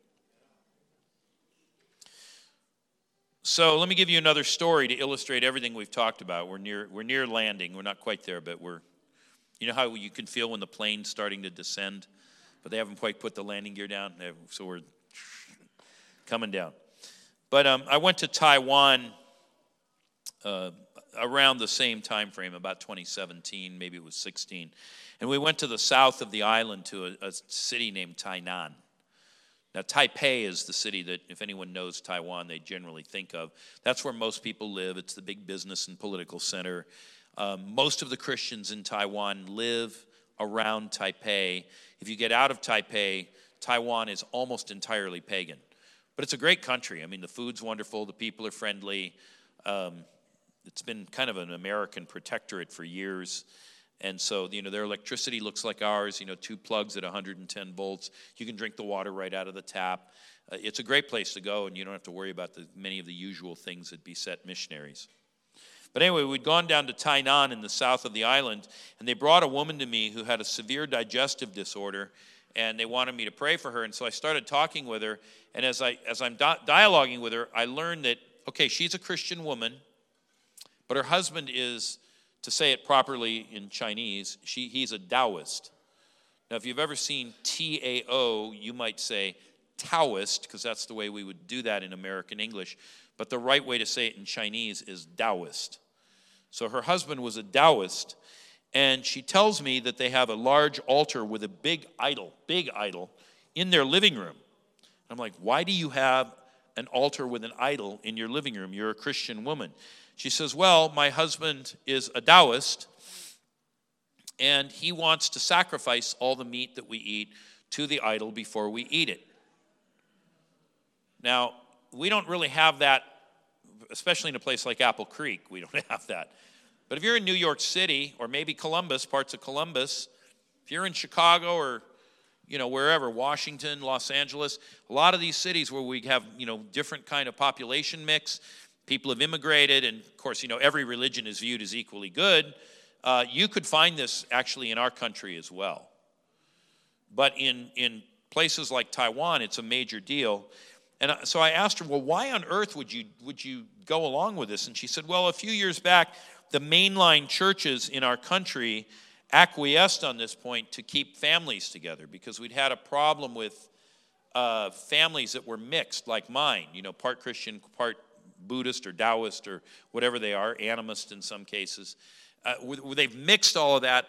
So let me give you another story to illustrate everything we've talked about. We're near, we're near landing. We're not quite there, but we're, you know how you can feel when the plane's starting to descend, but they haven't quite put the landing gear down, so we're coming down. But um, I went to Taiwan uh, around the same time frame, about 2017, maybe it was 16. And we went to the south of the island to a, a city named Tainan. Now, Taipei is the city that, if anyone knows Taiwan, they generally think of. That's where most people live. It's the big business and political center. Um, most of the Christians in Taiwan live around Taipei. If you get out of Taipei, Taiwan is almost entirely pagan. But it's a great country. I mean, the food's wonderful, the people are friendly. Um, it's been kind of an American protectorate for years. And so, you know, their electricity looks like ours, you know, two plugs at 110 volts. You can drink the water right out of the tap. Uh, it's a great place to go, and you don't have to worry about the, many of the usual things that beset missionaries. But anyway, we'd gone down to Tainan in the south of the island, and they brought a woman to me who had a severe digestive disorder, and they wanted me to pray for her. And so I started talking with her, and as, I, as I'm di- dialoguing with her, I learned that, okay, she's a Christian woman, but her husband is to say it properly in Chinese, she, he's a Taoist. Now, if you've ever seen T A O, you might say Taoist, because that's the way we would do that in American English. But the right way to say it in Chinese is Taoist. So her husband was a Taoist, and she tells me that they have a large altar with a big idol, big idol, in their living room. I'm like, why do you have an altar with an idol in your living room? You're a Christian woman. She says, Well, my husband is a Taoist, and he wants to sacrifice all the meat that we eat to the idol before we eat it. Now, we don't really have that, especially in a place like Apple Creek, we don't have that. But if you're in New York City, or maybe Columbus, parts of Columbus, if you're in Chicago or you know wherever washington los angeles a lot of these cities where we have you know different kind of population mix people have immigrated, and of course, you know, every religion is viewed as equally good. Uh, you could find this actually in our country as well. But in, in places like Taiwan, it's a major deal. And so I asked her, well, why on earth would you, would you go along with this? And she said, well, a few years back, the mainline churches in our country acquiesced on this point to keep families together because we'd had a problem with uh, families that were mixed, like mine, you know, part Christian, part Buddhist or Taoist or whatever they are, animist in some cases. Uh, they've mixed all of that,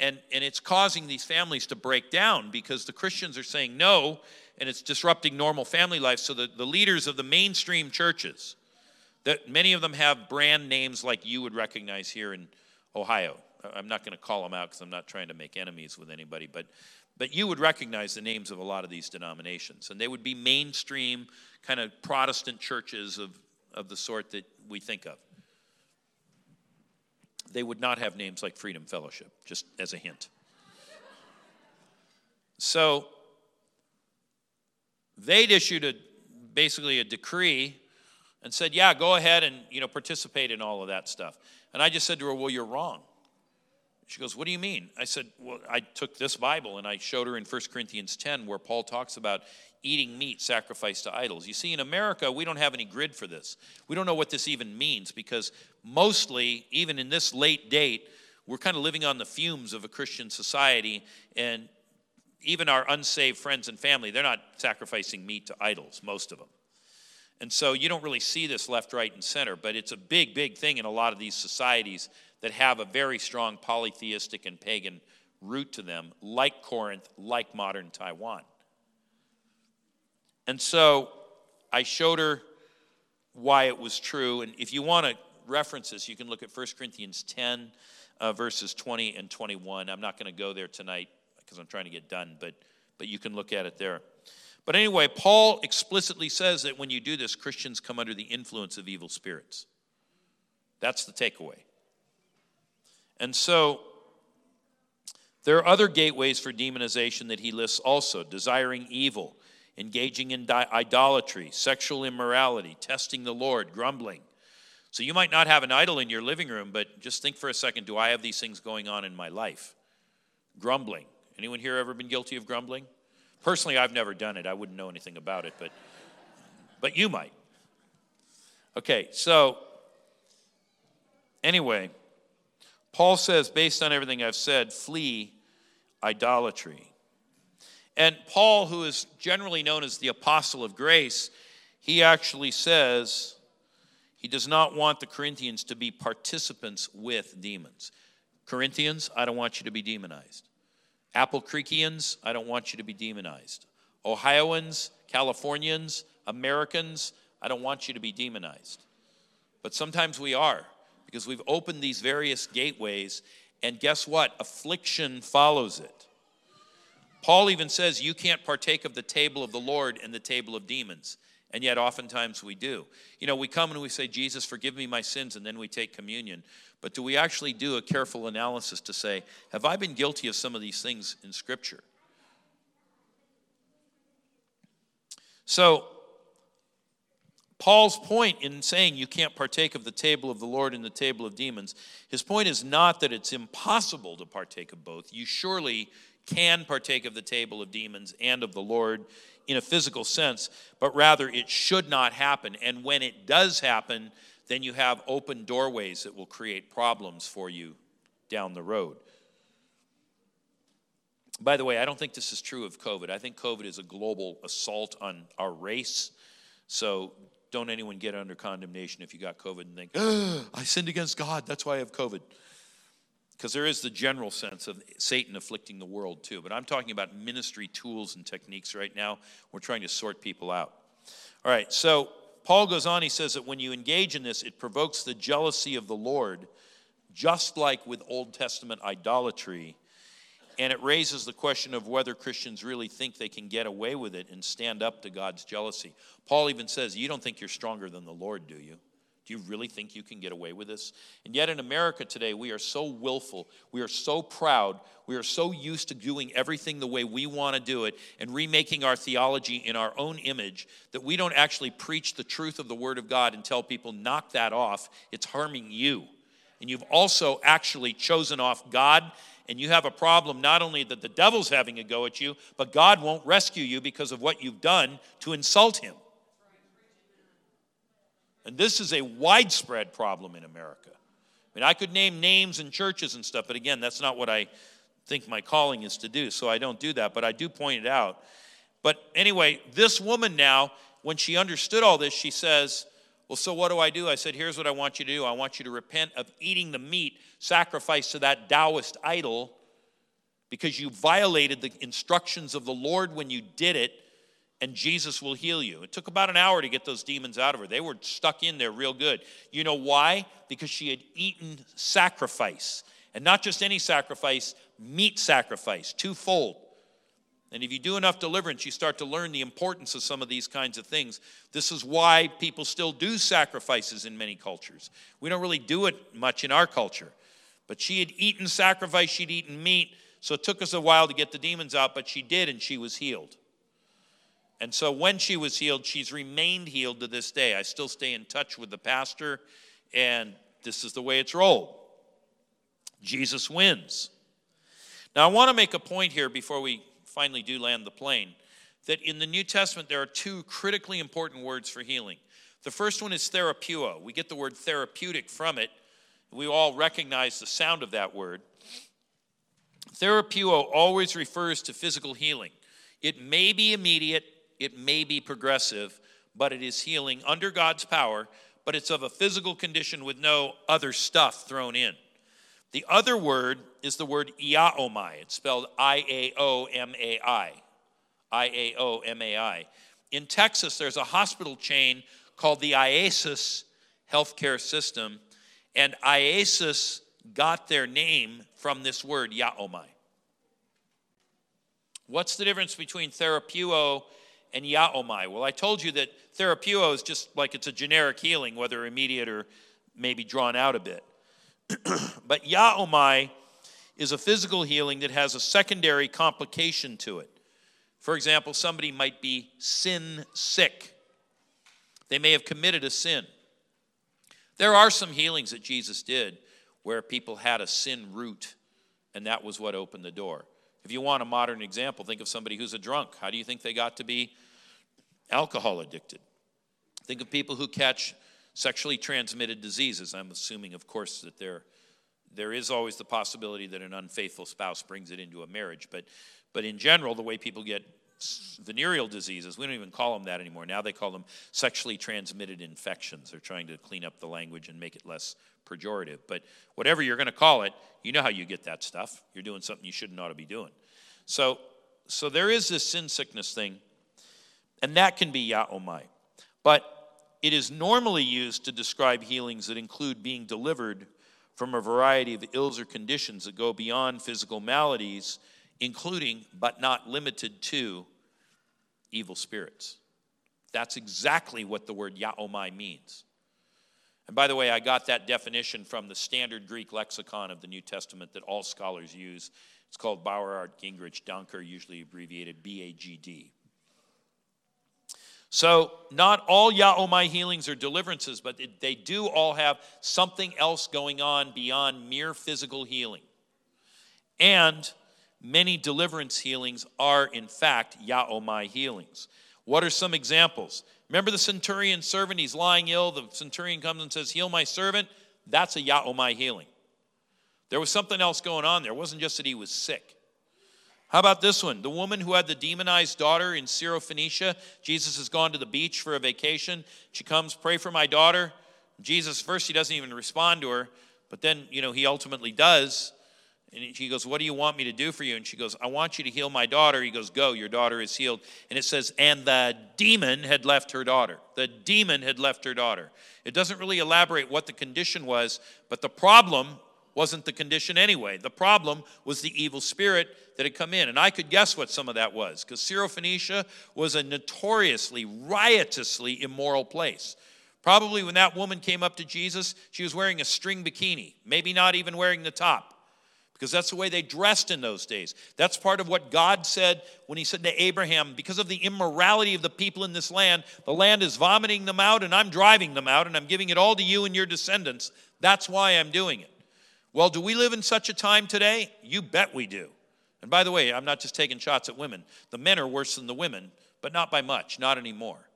and, and it's causing these families to break down because the Christians are saying no, and it's disrupting normal family life. So the, the leaders of the mainstream churches, that many of them have brand names like you would recognize here in Ohio. I'm not going to call them out because I'm not trying to make enemies with anybody, but but you would recognize the names of a lot of these denominations, and they would be mainstream kind of Protestant churches of of the sort that we think of. They would not have names like Freedom Fellowship, just as a hint. So they'd issued a, basically a decree and said, yeah, go ahead and you know, participate in all of that stuff. And I just said to her, well, you're wrong. She goes, What do you mean? I said, Well, I took this Bible and I showed her in 1 Corinthians 10 where Paul talks about eating meat sacrificed to idols. You see, in America, we don't have any grid for this. We don't know what this even means because mostly, even in this late date, we're kind of living on the fumes of a Christian society, and even our unsaved friends and family, they're not sacrificing meat to idols, most of them. And so you don't really see this left, right, and center, but it's a big, big thing in a lot of these societies that have a very strong polytheistic and pagan root to them, like Corinth, like modern Taiwan. And so I showed her why it was true. And if you want to reference this, you can look at 1 Corinthians 10, uh, verses 20 and 21. I'm not going to go there tonight because I'm trying to get done, but, but you can look at it there. But anyway, Paul explicitly says that when you do this, Christians come under the influence of evil spirits. That's the takeaway. And so there are other gateways for demonization that he lists also desiring evil, engaging in idolatry, sexual immorality, testing the Lord, grumbling. So you might not have an idol in your living room, but just think for a second do I have these things going on in my life? Grumbling. Anyone here ever been guilty of grumbling? Personally, I've never done it. I wouldn't know anything about it, but but you might. Okay, so anyway, Paul says, based on everything I've said, flee idolatry. And Paul, who is generally known as the apostle of grace, he actually says he does not want the Corinthians to be participants with demons. Corinthians, I don't want you to be demonized. Apple Creekians, I don't want you to be demonized. Ohioans, Californians, Americans, I don't want you to be demonized. But sometimes we are because we've opened these various gateways, and guess what? Affliction follows it. Paul even says you can't partake of the table of the Lord and the table of demons. And yet, oftentimes we do. You know, we come and we say, Jesus, forgive me my sins, and then we take communion. But do we actually do a careful analysis to say, have I been guilty of some of these things in Scripture? So, Paul's point in saying you can't partake of the table of the Lord and the table of demons, his point is not that it's impossible to partake of both. You surely can partake of the table of demons and of the Lord in a physical sense, but rather it should not happen. And when it does happen, then you have open doorways that will create problems for you down the road. By the way, I don't think this is true of COVID. I think COVID is a global assault on our race. So don't anyone get under condemnation if you got COVID and think, oh, I sinned against God, that's why I have COVID because there is the general sense of Satan afflicting the world too. But I'm talking about ministry tools and techniques right now. We're trying to sort people out. All right, so Paul goes on, he says that when you engage in this, it provokes the jealousy of the Lord, just like with Old Testament idolatry. And it raises the question of whether Christians really think they can get away with it and stand up to God's jealousy. Paul even says, You don't think you're stronger than the Lord, do you? Do you really think you can get away with this? And yet in America today, we are so willful. We are so proud. We are so used to doing everything the way we want to do it and remaking our theology in our own image that we don't actually preach the truth of the Word of God and tell people, knock that off. It's harming you. And you've also actually chosen off God and you have a problem not only that the devil's having a go at you, but God won't rescue you because of what you've done to insult him. And this is a widespread problem in America. I mean, I could name names and churches and stuff, but again, that's not what I think my calling is to do, so I don't do that, but I do point it out. But anyway, this woman now, when she understood all this, she says, Well, so what do I do? I said, Here's what I want you to do I want you to repent of eating the meat sacrificed to that Taoist idol because you violated the instructions of the Lord when you did it and Jesus will heal you. It took about an hour to get those demons out of her. They were stuck in there real good. You know why? Because she had eaten sacrifice. And not just any sacrifice, meat sacrifice, twofold. And if you do enough deliverance, you start to learn the importance of some of these kinds of things. This is why people still do sacrifices in many cultures. We don't really do it much in our culture. But she had eaten sacrifice, she'd eaten meat, so it took us a while to get the demons out, but she did, and she was healed. And so when she was healed, she's remained healed to this day. I still stay in touch with the pastor, and this is the way it's rolled. Jesus wins. Now, I want to make a point here before we finally do land the plane that in the New Testament, there are two critically important words for healing. The first one is therapeuo. We get the word therapeutic from it. We all recognize the sound of that word. Therapeuo always refers to physical healing. It may be immediate, it may be progressive, but it is healing under God's power, but it's of a physical condition with no other stuff thrown in. The other word is the word iaomai. It's spelled I A O M A I. I A O M A I. In Texas, there's a hospital chain called the IASIS healthcare system, and IASIS got their name from this word, iaomai. What's the difference between therapeuo and iaomai? Well, I told you that therapeuo is just like it's a generic healing, whether immediate or maybe drawn out a bit. but iaomai is a physical healing that has a secondary complication to it. For example, somebody might be sin sick. They may have committed a sin. There are some healings that Jesus did where people had a sin root, and that was what opened the door. If you want a modern example, think of somebody who's a drunk. How do you think they got to be alcohol addicted? Think of people who catch sexually transmitted diseases. I'm assuming, of course, that there, there is always the possibility that an unfaithful spouse brings it into a marriage. But, but in general, the way people get venereal diseases, we don't even call them that anymore. Now they call them sexually transmitted infections. They're trying to clean up the language and make it less pejorative. But whatever you're going to call it, you know how you get that stuff. You're doing something you shouldn't ought to be doing. So, so there is this sin sickness thing, and that can be iaomai. But it is normally used to describe healings that include being delivered from a variety of ills or conditions that go beyond physical maladies, including, but not limited to, evil spirits. That's exactly what the word iaomai means. And by the way, I got that definition from the standard Greek lexicon of the New Testament that all scholars use. It's called Bauer Arndt Gingrich Danker, usually abbreviated BAGD. So, not all Iaomai healings are deliverances, but they do all have something else going on beyond mere physical healing. And many deliverance healings are, in fact, Iaomai healings. What are some examples? Remember the centurion servant? He's lying ill. The centurion comes and says, Heal my servant. That's a Yaomai healing. There was something else going on there. It wasn't just that he was sick. How about this one? The woman who had the demonized daughter in Syrophoenicia. Jesus has gone to the beach for a vacation. She comes, pray for my daughter. Jesus, first, he doesn't even respond to her, but then, you know, he ultimately does. And she goes, What do you want me to do for you? And she goes, I want you to heal my daughter. He goes, Go, your daughter is healed. And it says, And the demon had left her daughter. The demon had left her daughter. It doesn't really elaborate what the condition was, but the problem wasn't the condition anyway. The problem was the evil spirit that had come in. And I could guess what some of that was, because Syrophoenicia was a notoriously, riotously immoral place. Probably when that woman came up to Jesus, she was wearing a string bikini, maybe not even wearing the top because that's the way they dressed in those days. That's part of what God said when He said to Abraham, Because of the immorality of the people in this land, the land is vomiting them out, and I'm driving them out, and I'm giving it all to you and your descendants. That's why I'm doing it. Well, do we live in such a time today? You bet we do. And by the way, I'm not just taking shots at women. The men are worse than the women, but not by much, not anymore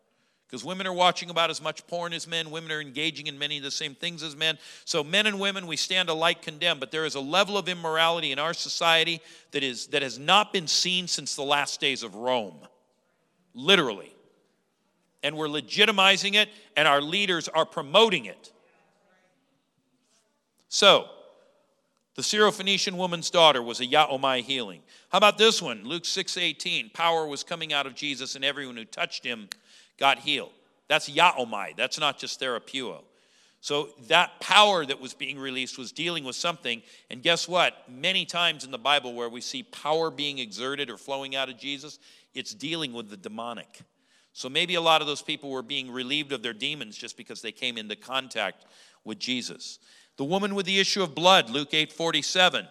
because women are watching about as much porn as men. Women are engaging in many of the same things as men. So, men and women, we stand alike condemned. But there is a level of immorality in our society that, is, that has not been seen since the last days of Rome. Literally. And we're legitimizing it, and our leaders are promoting it. So, the Syrophoenician woman's daughter was a Iaomai healing. How about this one? Luke 6:18. Power was coming out of Jesus, and everyone who touched him got healed. That's iaomai. That's not just therapeuo. So that power that was being released was dealing with something. And guess what? Many times in the Bible where we see power being exerted or flowing out of Jesus, it's dealing with the demonic. So maybe a lot of those people were being relieved of their demons just because they came into contact with Jesus. The woman with the issue of blood, Luke 8 47,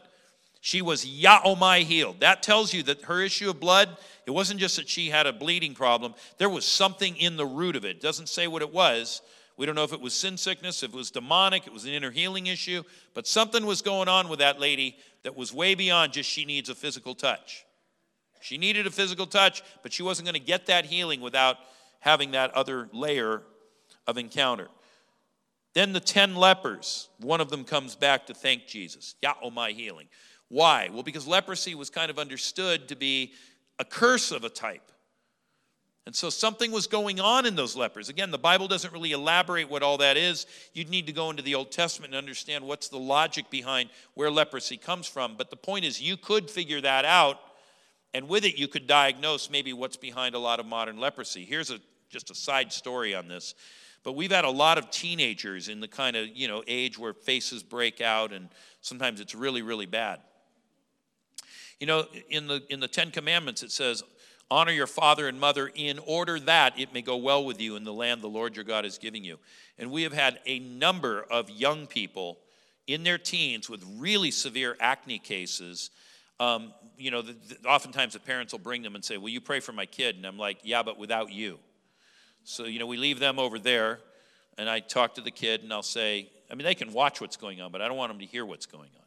she was iaomai healed. That tells you that her issue of blood it wasn't just that she had a bleeding problem, there was something in the root of it. It doesn't say what it was. We don't know if it was sin sickness, if it was demonic, it was an inner healing issue, but something was going on with that lady that was way beyond just she needs a physical touch. She needed a physical touch, but she wasn't going to get that healing without having that other layer of encounter. Then the 10 lepers, one of them comes back to thank Jesus. Yeah, oh my healing. Why? Well, because leprosy was kind of understood to be a curse of a type. And so something was going on in those lepers. Again, the Bible doesn't really elaborate what all that is. You'd need to go into the Old Testament and understand what's the logic behind where leprosy comes from. But the point is, you could figure that out, and with it, you could diagnose maybe what's behind a lot of modern leprosy. Here's a, just a side story on this. But we've had a lot of teenagers in the kind of you know age where faces break out, and sometimes it's really, really bad. You know, in the in the Ten Commandments, it says, Honor your father and mother in order that it may go well with you in the land the Lord your God is giving you. And we have had a number of young people in their teens with really severe acne cases. Um, you know, the, the, oftentimes the parents will bring them and say, Will you pray for my kid? And I'm like, Yeah, but without you. So, you know, we leave them over there, and I talk to the kid, and I'll say, I mean, they can watch what's going on, but I don't want them to hear what's going on.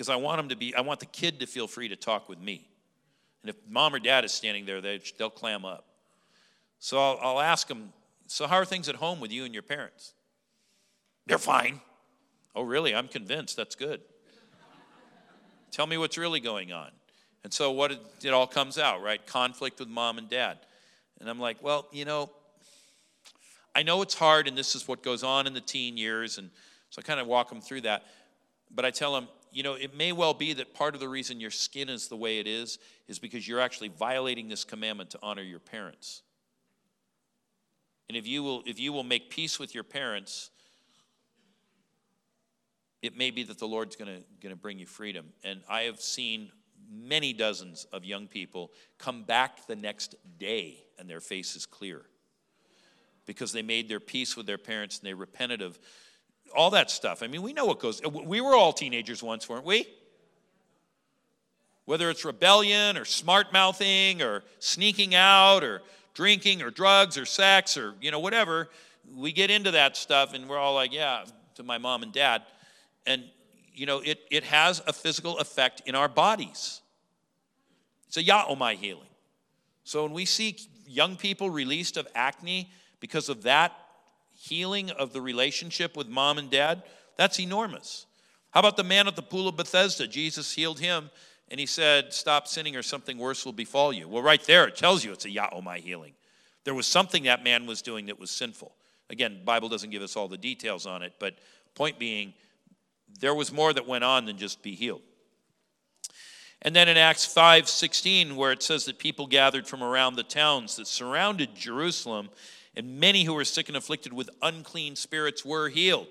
Because I want them to be, I want the kid to feel free to talk with me. And if mom or dad is standing there, they, they'll clam up. So I'll, I'll ask them, So, how are things at home with you and your parents? They're fine. Oh, really? I'm convinced. That's good. Tell me what's really going on. And so, what it, it all comes out, right? Conflict with mom and dad. And I'm like, Well, you know, I know it's hard, and this is what goes on in the teen years. And so I kind of walk them through that. But I tell them, you know, it may well be that part of the reason your skin is the way it is is because you're actually violating this commandment to honor your parents. And if you will, if you will make peace with your parents, it may be that the Lord's going to bring you freedom. And I have seen many dozens of young people come back the next day and their face is clear because they made their peace with their parents and they repented of all that stuff. I mean, we know what goes. We were all teenagers once, weren't we? Whether it's rebellion or smart mouthing or sneaking out or drinking or drugs or sex or you know whatever, we get into that stuff and we're all like, yeah, to my mom and dad, and you know it it has a physical effect in our bodies. It's a iaomai oh, healing. So when we see young people released of acne because of that healing of the relationship with mom and dad, that's enormous. How about the man at the pool of Bethesda? Jesus healed him and he said, Stop sinning or something worse will befall you. Well, right there, it tells you it's a Iaomai healing. There was something that man was doing that was sinful. Again, Bible doesn't give us all the details on it, but point being, there was more that went on than just be healed. And then in Acts 5 16, where it says that people gathered from around the towns that surrounded Jerusalem and many who were sick and afflicted with unclean spirits were healed.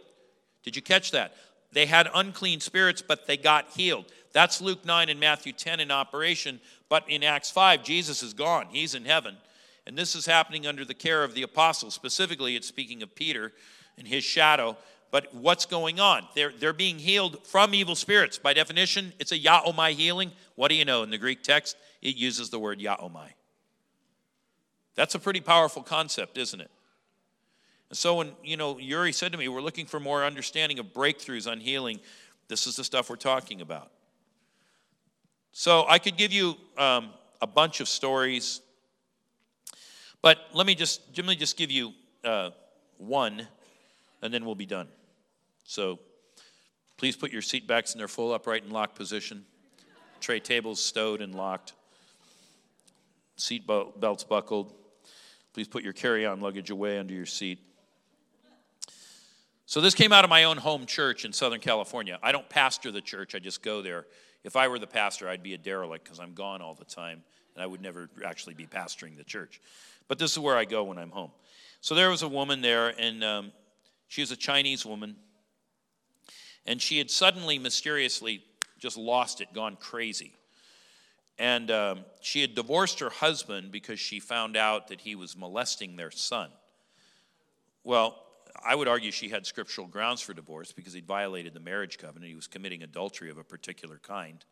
Did you catch that? They had unclean spirits, but they got healed. That's Luke 9 and Matthew 10 in operation. But in Acts 5, Jesus is gone. He's in heaven. And this is happening under the care of the apostles. Specifically, it's speaking of Peter and his shadow. But what's going on? They're, they're being healed from evil spirits. By definition, it's a iaomai healing. What do you know? In the Greek text, it uses the word iaomai. That's a pretty powerful concept, isn't it? And so when, you know, Yuri said to me, we're looking for more understanding of breakthroughs on healing, this is the stuff we're talking about. So I could give you um, a bunch of stories, but let me just, let me just give you uh, one, and then we'll be done. So please put your seat backs in their full upright and locked position. Tray tables stowed and locked. Seat belts buckled. Please put your carry on luggage away under your seat. So, this came out of my own home church in Southern California. I don't pastor the church, I just go there. If I were the pastor, I'd be a derelict because I'm gone all the time and I would never actually be pastoring the church. But this is where I go when I'm home. So, there was a woman there, and um, she was a Chinese woman. And she had suddenly, mysteriously, just lost it, gone crazy. And um, she had divorced her husband because she found out that he was molesting their son. Well, I would argue she had scriptural grounds for divorce because he'd violated the marriage covenant. He was committing adultery of a particular kind.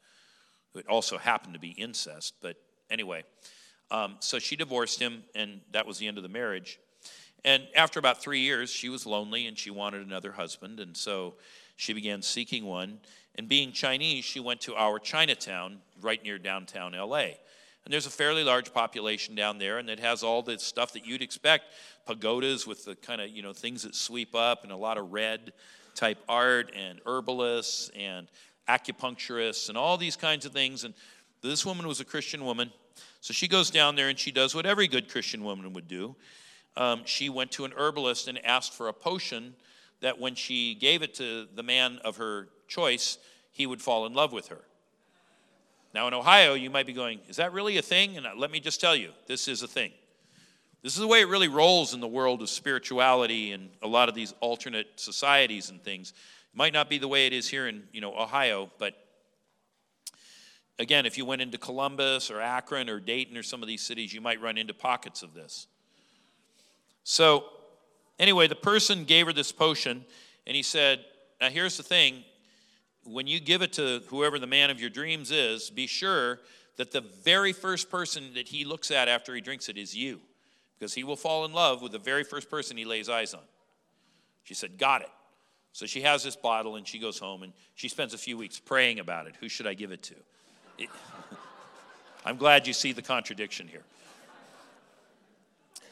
It also happened to be incest, but anyway. Um, so she divorced him, and that was the end of the marriage. And after about three years, she was lonely and she wanted another husband, and so she began seeking one. And being Chinese, she went to our Chinatown right near downtown LA. And there's a fairly large population down there, and it has all the stuff that you'd expect pagodas with the kind of, you know, things that sweep up, and a lot of red type art, and herbalists, and acupuncturists, and all these kinds of things. And this woman was a Christian woman. So she goes down there and she does what every good Christian woman would do. Um, she went to an herbalist and asked for a potion that when she gave it to the man of her choice, he would fall in love with her. Now, in Ohio, you might be going, Is that really a thing? And uh, let me just tell you, this is a thing. This is the way it really rolls in the world of spirituality and a lot of these alternate societies and things. It might not be the way it is here in you know, Ohio, but again, if you went into Columbus or Akron or Dayton or some of these cities, you might run into pockets of this. So, anyway, the person gave her this potion, and he said, Now, here's the thing when you give it to whoever the man of your dreams is, be sure that the very first person that he looks at after he drinks it is you, because he will fall in love with the very first person he lays eyes on. She said, Got it. So she has this bottle and she goes home and she spends a few weeks praying about it. Who should I give it to? It, I'm glad you see the contradiction here.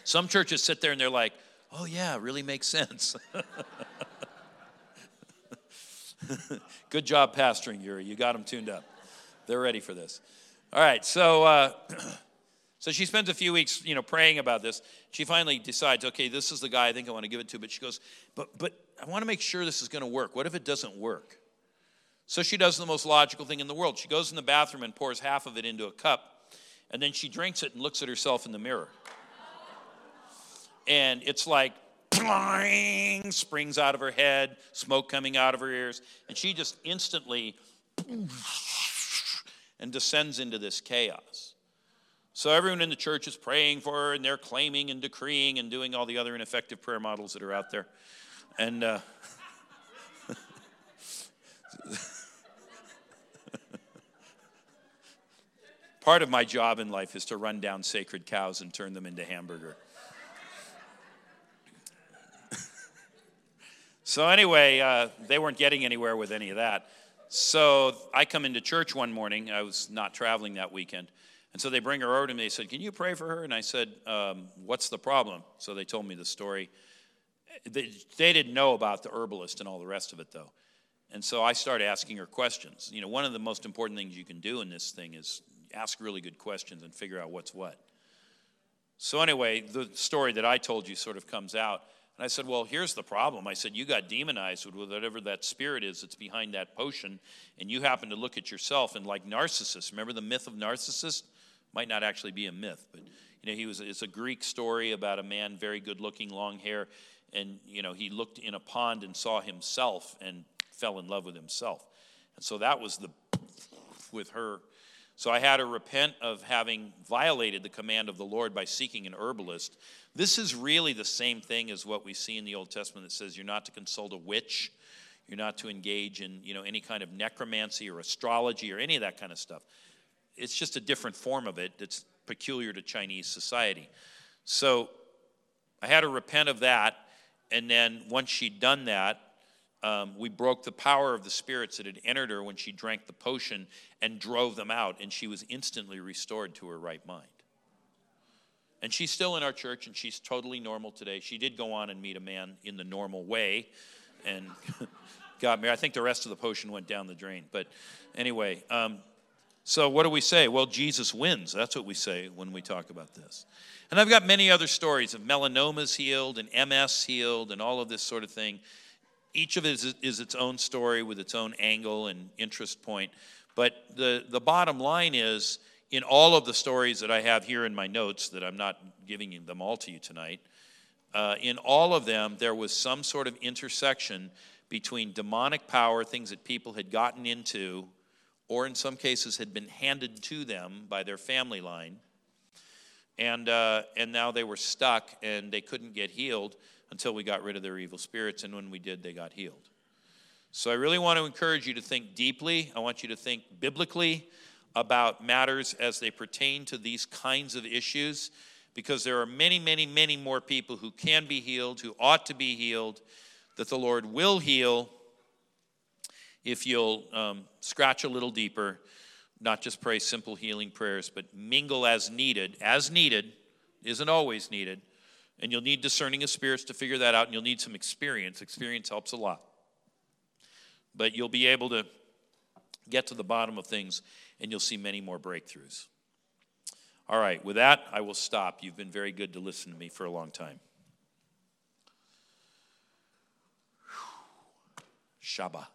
Some churches sit there and they're like, oh, yeah, really makes sense. Good job pastoring, Yuri. You got them tuned up. They're ready for this. All right, so uh, so she spends a few weeks, you know, praying about this. She finally decides, okay, this is the guy I think I want to give it to. But she goes, but but I want to make sure this is going to work. What if it doesn't work? So she does the most logical thing in the world. She goes in the bathroom and pours half of it into a cup, and then she drinks it and looks at herself in the mirror. And it's like Pling, springs out of her head, smoke coming out of her ears, and she just instantly and descends into this chaos. So everyone in the church is praying for her, and they're claiming and decreeing and doing all the other ineffective prayer models that are out there. And uh, part of my job in life is to run down sacred cows and turn them into hamburger. So, anyway, uh, they weren't getting anywhere with any of that. So, I come into church one morning. I was not traveling that weekend. And so they bring her over to me. They said, Can you pray for her? And I said, um, What's the problem? So they told me the story. They, they didn't know about the herbalist and all the rest of it, though. And so I started asking her questions. You know, one of the most important things you can do in this thing is ask really good questions and figure out what's what. So, anyway, the story that I told you sort of comes out. And I said, Well, here's the problem. I said, You got demonized with whatever that spirit is that's behind that potion, and you happen to look at yourself and like Narcissus. Remember the myth of Narcissus? Might not actually be a myth, but you know, he was it's a Greek story about a man, very good looking, long hair, and you know, he looked in a pond and saw himself and fell in love with himself. And so that was the with her so I had to repent of having violated the command of the Lord by seeking an herbalist. This is really the same thing as what we see in the Old Testament that says you're not to consult a witch, you're not to engage in you know any kind of necromancy or astrology or any of that kind of stuff. It's just a different form of it that's peculiar to Chinese society. So I had to repent of that, and then once she'd done that, um, we broke the power of the spirits that had entered her when she drank the potion and drove them out, and she was instantly restored to her right mind. And she's still in our church, and she's totally normal today. She did go on and meet a man in the normal way and got married. I think the rest of the potion went down the drain. But anyway, um, so what do we say? Well, Jesus wins. That's what we say when we talk about this. And I've got many other stories of melanomas healed and MS healed and all of this sort of thing each of it is, is its own story with its own angle and interest point. But the, the bottom line is in all of the stories that I have here in my notes, that I'm not giving them all to you tonight, uh, in all of them, there was some sort of intersection between demonic power, things that people had gotten into, or in some cases had been handed to them by their family line. And, uh, and now they were stuck and they couldn't get healed until we got rid of their evil spirits, and when we did, they got healed. So I really want to encourage you to think deeply. I want you to think biblically about matters as they pertain to these kinds of issues because there are many, many, many more people who can be healed, who ought to be healed, that the Lord will heal if you'll um, scratch a little deeper, not just pray simple healing prayers, but mingle as needed. As needed, isn't always needed and you'll need discerning of spirits to figure that out, and you'll need some experience. Experience helps a lot. But you'll be able to get to the bottom of things, and you'll see many more breakthroughs. All right, with that, I will stop. You've been very good to listen to me for a long time. Shabbat.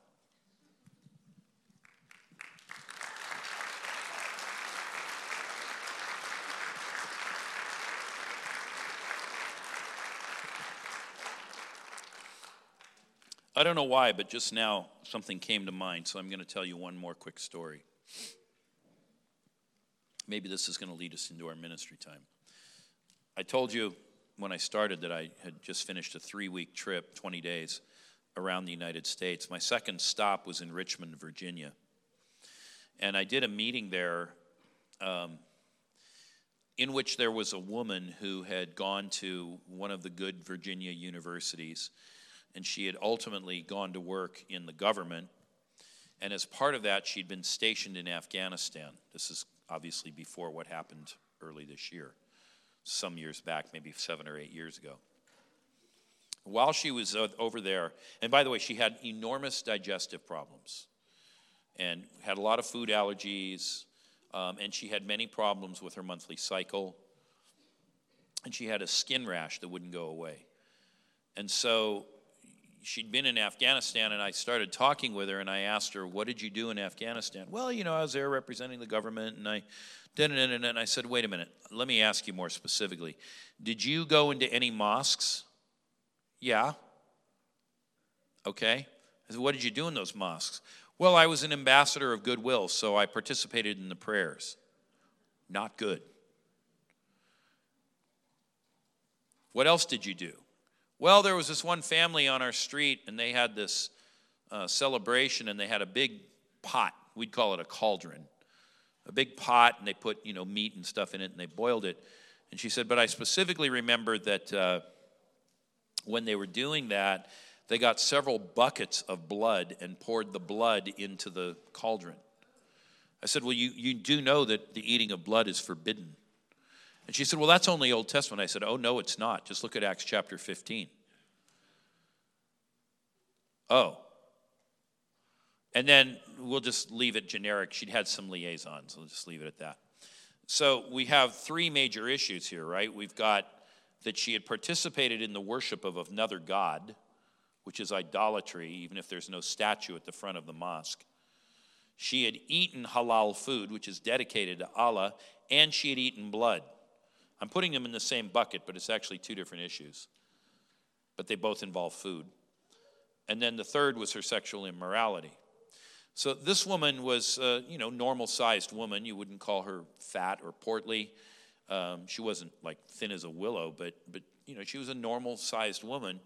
I don't know why, but just now something came to mind, so I'm going to tell you one more quick story. Maybe this is going to lead us into our ministry time. I told you when I started that I had just finished a three week trip, 20 days, around the United States. My second stop was in Richmond, Virginia. And I did a meeting there um, in which there was a woman who had gone to one of the good Virginia universities and she had ultimately gone to work in the government. And as part of that, she'd been stationed in Afghanistan. This is obviously before what happened early this year, some years back, maybe seven or eight years ago. While she was over there, and by the way, she had enormous digestive problems and had a lot of food allergies, um, and she had many problems with her monthly cycle, and she had a skin rash that wouldn't go away. And so she'd been in Afghanistan, and I started talking with her, and I asked her, "What did you do in Afghanistan?" Well, you know, I was there representing the government, and I did it, and I said, "Wait a minute, let me ask you more specifically. Did you go into any mosques?" Yeah. Okay. I said, "What did you do in those mosques?" Well, I was an ambassador of goodwill, so I participated in the prayers. Not good. What else did you do? Well, there was this one family on our street, and they had this uh, celebration, and they had a big pot. We'd call it a cauldron. A big pot, and they put, you know, meat and stuff in it, and they boiled it. And she said, but I specifically remember that uh, when they were doing that, they got several buckets of blood and poured the blood into the cauldron. I said, Well, you, you do know that the eating of blood is forbidden. And she said, Well, that's only Old Testament. I said, Oh, no, it's not. Just look at Acts chapter 15. Oh. And then we'll just leave it generic. She'd had some liaisons. We'll just leave it at that. So we have three major issues here, right? We've got that she had participated in the worship of another God, which is idolatry, even if there's no statue at the front of the mosque. She had eaten halal food, which is dedicated to Allah, and she had eaten blood. I'm putting them in the same bucket, but it's actually two different issues. But they both involve food. And then the third was her sexual immorality. So this woman was, uh, you know, normal sized woman. You wouldn't call her fat or portly. Um, she wasn't like thin as a willow, but but you know, she was a normal sized woman.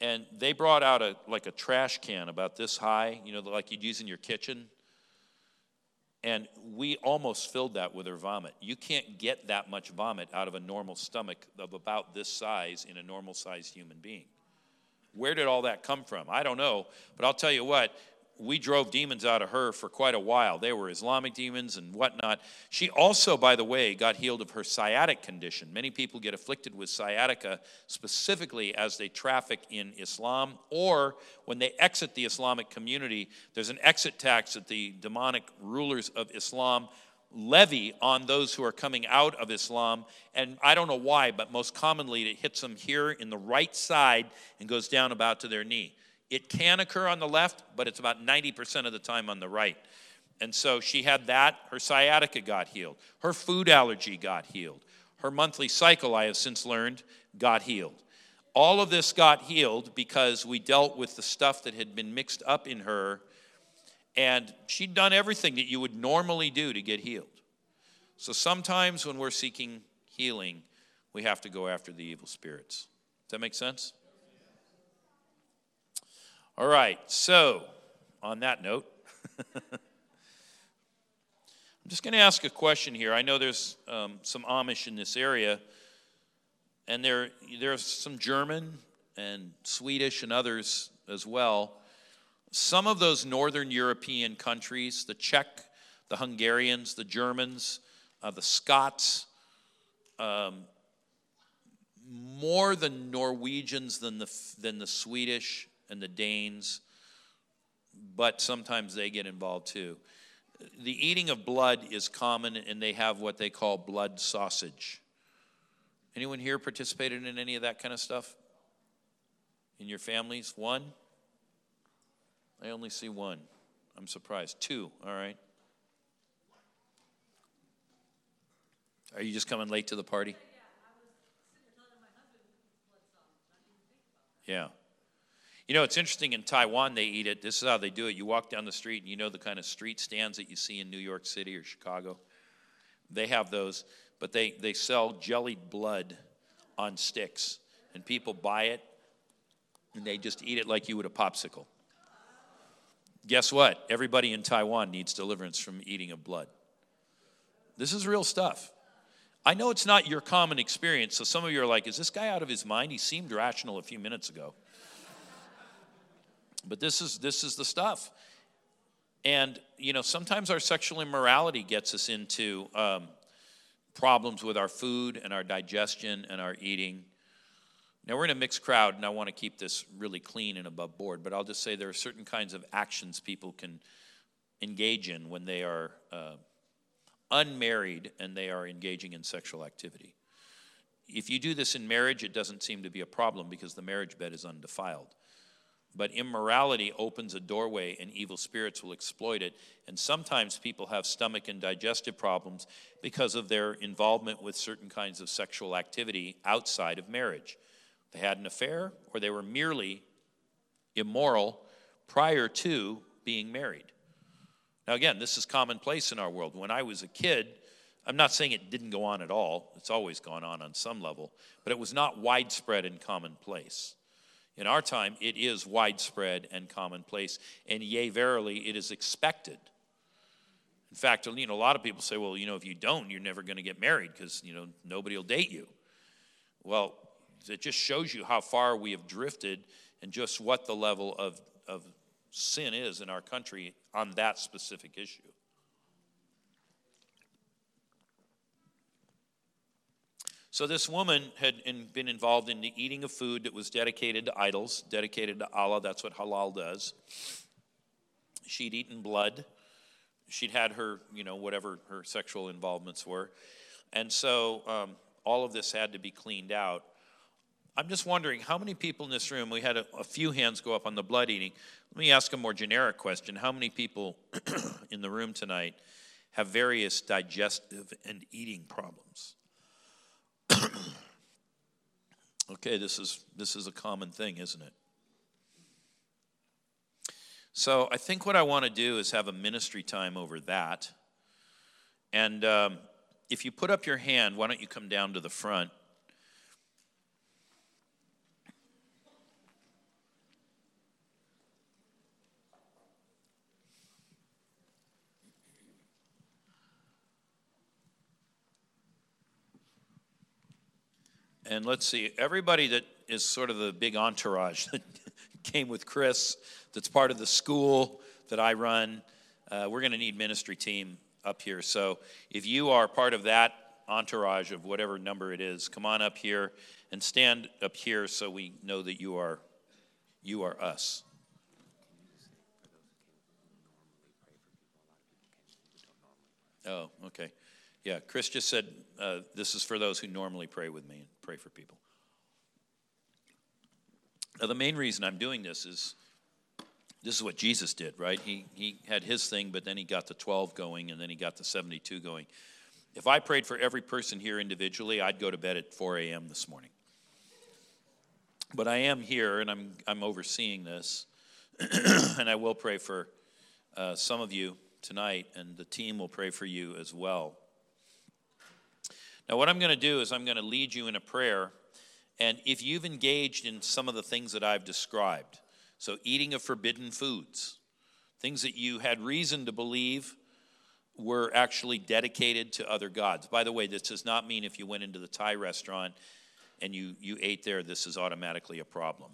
And they brought out a like a trash can about this high, you know, like you'd use in your kitchen and we almost filled that with her vomit. You can't get that much vomit out of a normal stomach of about this size in a normal sized human being. Where did all that come from? I don't know, but I'll tell you what, we drove demons out of her for quite a while. They were Islamic demons and whatnot. She also, by the way, got healed of her sciatic condition. Many people get afflicted with sciatica specifically as they traffic in Islam or when they exit the Islamic community. There's an exit tax that the demonic rulers of Islam levy on those who are coming out of Islam. And I don't know why, but most commonly it hits them here in the right side and goes down about to their knee. It can occur on the left, but it's about 90% of the time on the right. And so she had that. Her sciatica got healed. Her food allergy got healed. Her monthly cycle, I have since learned, got healed. All of this got healed because we dealt with the stuff that had been mixed up in her, and she'd done everything that you would normally do to get healed. So sometimes when we're seeking healing, we have to go after the evil spirits. Does that make sense? All right, so on that note, I'm just going to ask a question here. I know there's um, some Amish in this area, and there there's some German and Swedish and others as well. Some of those northern European countries, the Czech, the Hungarians, the Germans, uh, the Scots, um, more the Norwegians than the, than the Swedish and the Danes, but sometimes they get involved too. The eating of blood is common, and they have what they call blood sausage. Anyone here participated in any of that kind of stuff? In your families? One? I only see one. I'm surprised. Two, all right. Are you just coming late to the party? Yeah. You know, it's interesting in Taiwan, they eat it. This is how they do it. You walk down the street, and you know the kind of street stands that you see in New York City or Chicago? They have those, but they, they sell jellied blood on sticks, and people buy it, and they just eat it like you would a popsicle. Guess what? Everybody in Taiwan needs deliverance from eating of blood. This is real stuff. I know it's not your common experience, so some of you are like, is this guy out of his mind? He seemed rational a few minutes ago. But this is this is the stuff. And you know, sometimes our sexual immorality gets us into um, problems with our food and our digestion and our eating. Now we're in a mixed crowd, and I want to keep this really clean and above board. But I'll just say there are certain kinds of actions people can engage in when they are uh, unmarried and they are engaging in sexual activity. If you do this in marriage, it doesn't seem to be a problem because the marriage bed is undefiled. But immorality opens a doorway, and evil spirits will exploit it. And sometimes people have stomach and digestive problems because of their involvement with certain kinds of sexual activity outside of marriage. They had an affair, or they were merely immoral prior to being married. Now, again, this is commonplace in our world. When I was a kid, I'm not saying it didn't go on at all, it's always gone on on some level, but it was not widespread and commonplace. In our time, it is widespread and commonplace, and yea, verily, it is expected. In fact, you know, a lot of people say, well, you know, if you don't, you're never going to get married because, you know, nobody will date you. Well, it just shows you how far we have drifted and just what the level of, of sin is in our country on that specific issue. So this woman had been involved in the eating of food that was dedicated to idols, dedicated to Allah. That's what halal does. She'd eaten blood. She'd had her, you know, whatever her sexual involvements were. And so um, all of this had to be cleaned out. I'm just wondering how many people in this room, we had a, a few hands go up on the blood eating. Let me ask a more generic question. How many people in the room tonight have various digestive and eating problems? okay, this is, this is a common thing, isn't it? So I think what I want to do is have a ministry time over that. And um, if you put up your hand, why don't you come down to the front? And let's see, everybody that is sort of the big entourage that came with Chris, that's part of the school that I run, uh, we're going to need ministry team up here. So if you are part of that entourage of whatever number it is, come on up here and stand up here so we know that you are you are us. Oh, okay. Yeah, Chris just said uh, this is for those who normally pray with me pray for people. Now, the main reason I'm doing this is this is what Jesus did, right? He, he had his thing, but then he got the 12 going, and then he got the 72 going. If I prayed for every person here individually, I'd go to bed at 4 a.m. this morning. But I am here, and I'm, I'm overseeing this, and I will pray for uh, some of you tonight, and the team will pray for you as well. Now, what I'm going to do is I'm going to lead you in a prayer. And if you've engaged in some of the things that I've described, so eating of forbidden foods, things that you had reason to believe were actually dedicated to other gods. By the way, this does not mean if you went into the Thai restaurant and you, you ate there, this is automatically a problem.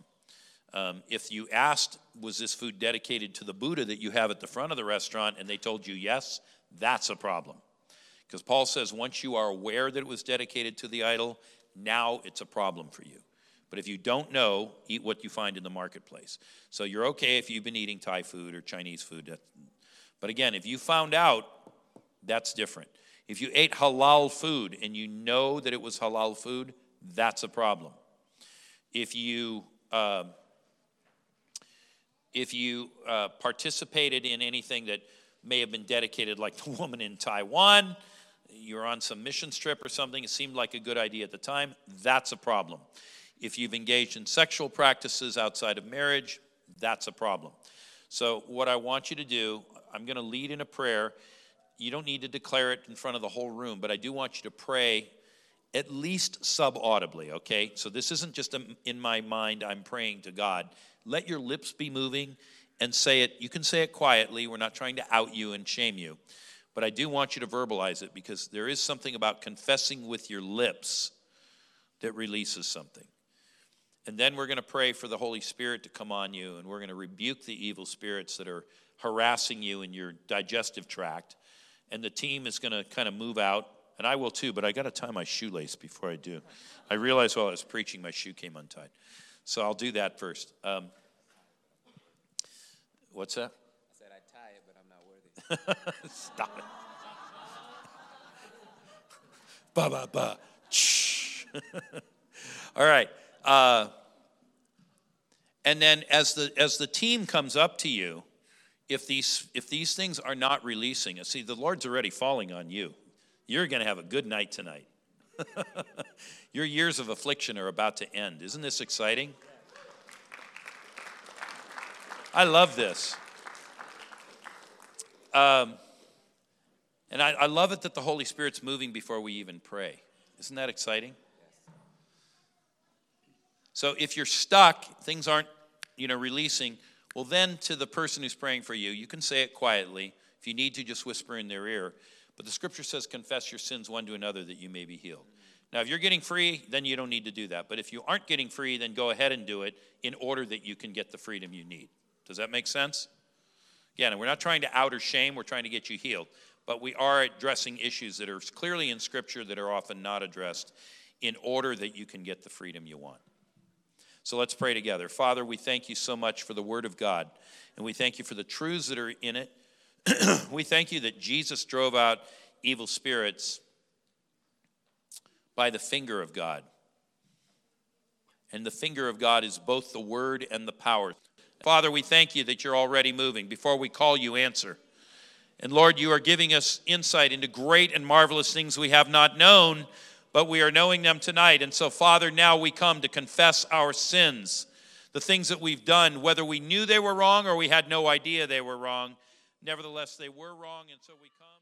Um, if you asked, was this food dedicated to the Buddha that you have at the front of the restaurant, and they told you yes, that's a problem. Because Paul says once you are aware that it was dedicated to the idol, now it's a problem for you. But if you don't know, eat what you find in the marketplace. So you're okay if you've been eating Thai food or Chinese food. But again, if you found out, that's different. If you ate halal food and you know that it was halal food, that's a problem. If you uh, if you uh, participated in anything that may have been dedicated, like the woman in Taiwan, you're on some missions trip or something, it seemed like a good idea at the time, that's a problem. If you've engaged in sexual practices outside of marriage, that's a problem. So, what I want you to do, I'm going to lead in a prayer. You don't need to declare it in front of the whole room, but I do want you to pray at least subaudibly, okay? So, this isn't just in my mind, I'm praying to God. Let your lips be moving and say it. You can say it quietly. We're not trying to out you and shame you. But I do want you to verbalize it because there is something about confessing with your lips that releases something. And then we're going to pray for the Holy Spirit to come on you, and we're going to rebuke the evil spirits that are harassing you in your digestive tract. And the team is going to kind of move out, and I will too, but I got to tie my shoelace before I do. I realized while I was preaching, my shoe came untied. So I'll do that first. Um, what's that? I said I'd tie it, but I'm not worthy. Stop it. ba ba ba. All right. Uh, and then as the as the team comes up to you, if these if these things are not releasing, see the Lord's already falling on you. You're going to have a good night tonight. Your years of affliction are about to end. Isn't this exciting? I love this. Um, and I, I love it that the Holy Spirit's moving before we even pray. Isn't that exciting? So if you're stuck, things aren't, you know, releasing, well then to the person who's praying for you, you can say it quietly. If you need to, just whisper in their ear. But the scripture says, confess your sins one to another that you may be healed. Now, if you're getting free, then you don't need to do that. But if you aren't getting free, then go ahead and do it in order that you can get the freedom you need. Does that make sense? Again, we're not trying to outer shame, we're trying to get you healed. But we are addressing issues that are clearly in Scripture that are often not addressed in order that you can get the freedom you want. So let's pray together. Father, we thank you so much for the Word of God, and we thank you for the truths that are in it. we thank you that Jesus drove out evil spirits by the finger of God. And the finger of God is both the Word and the power. Father, we thank you that you're already moving. Before we call you, answer. And Lord, you are giving us insight into great and marvelous things we have not known, but we are knowing them tonight. And so, Father, now we come to confess our sins, the things that we've done, whether we knew they were wrong or we had no idea they were wrong. Nevertheless, they were wrong, and so we come.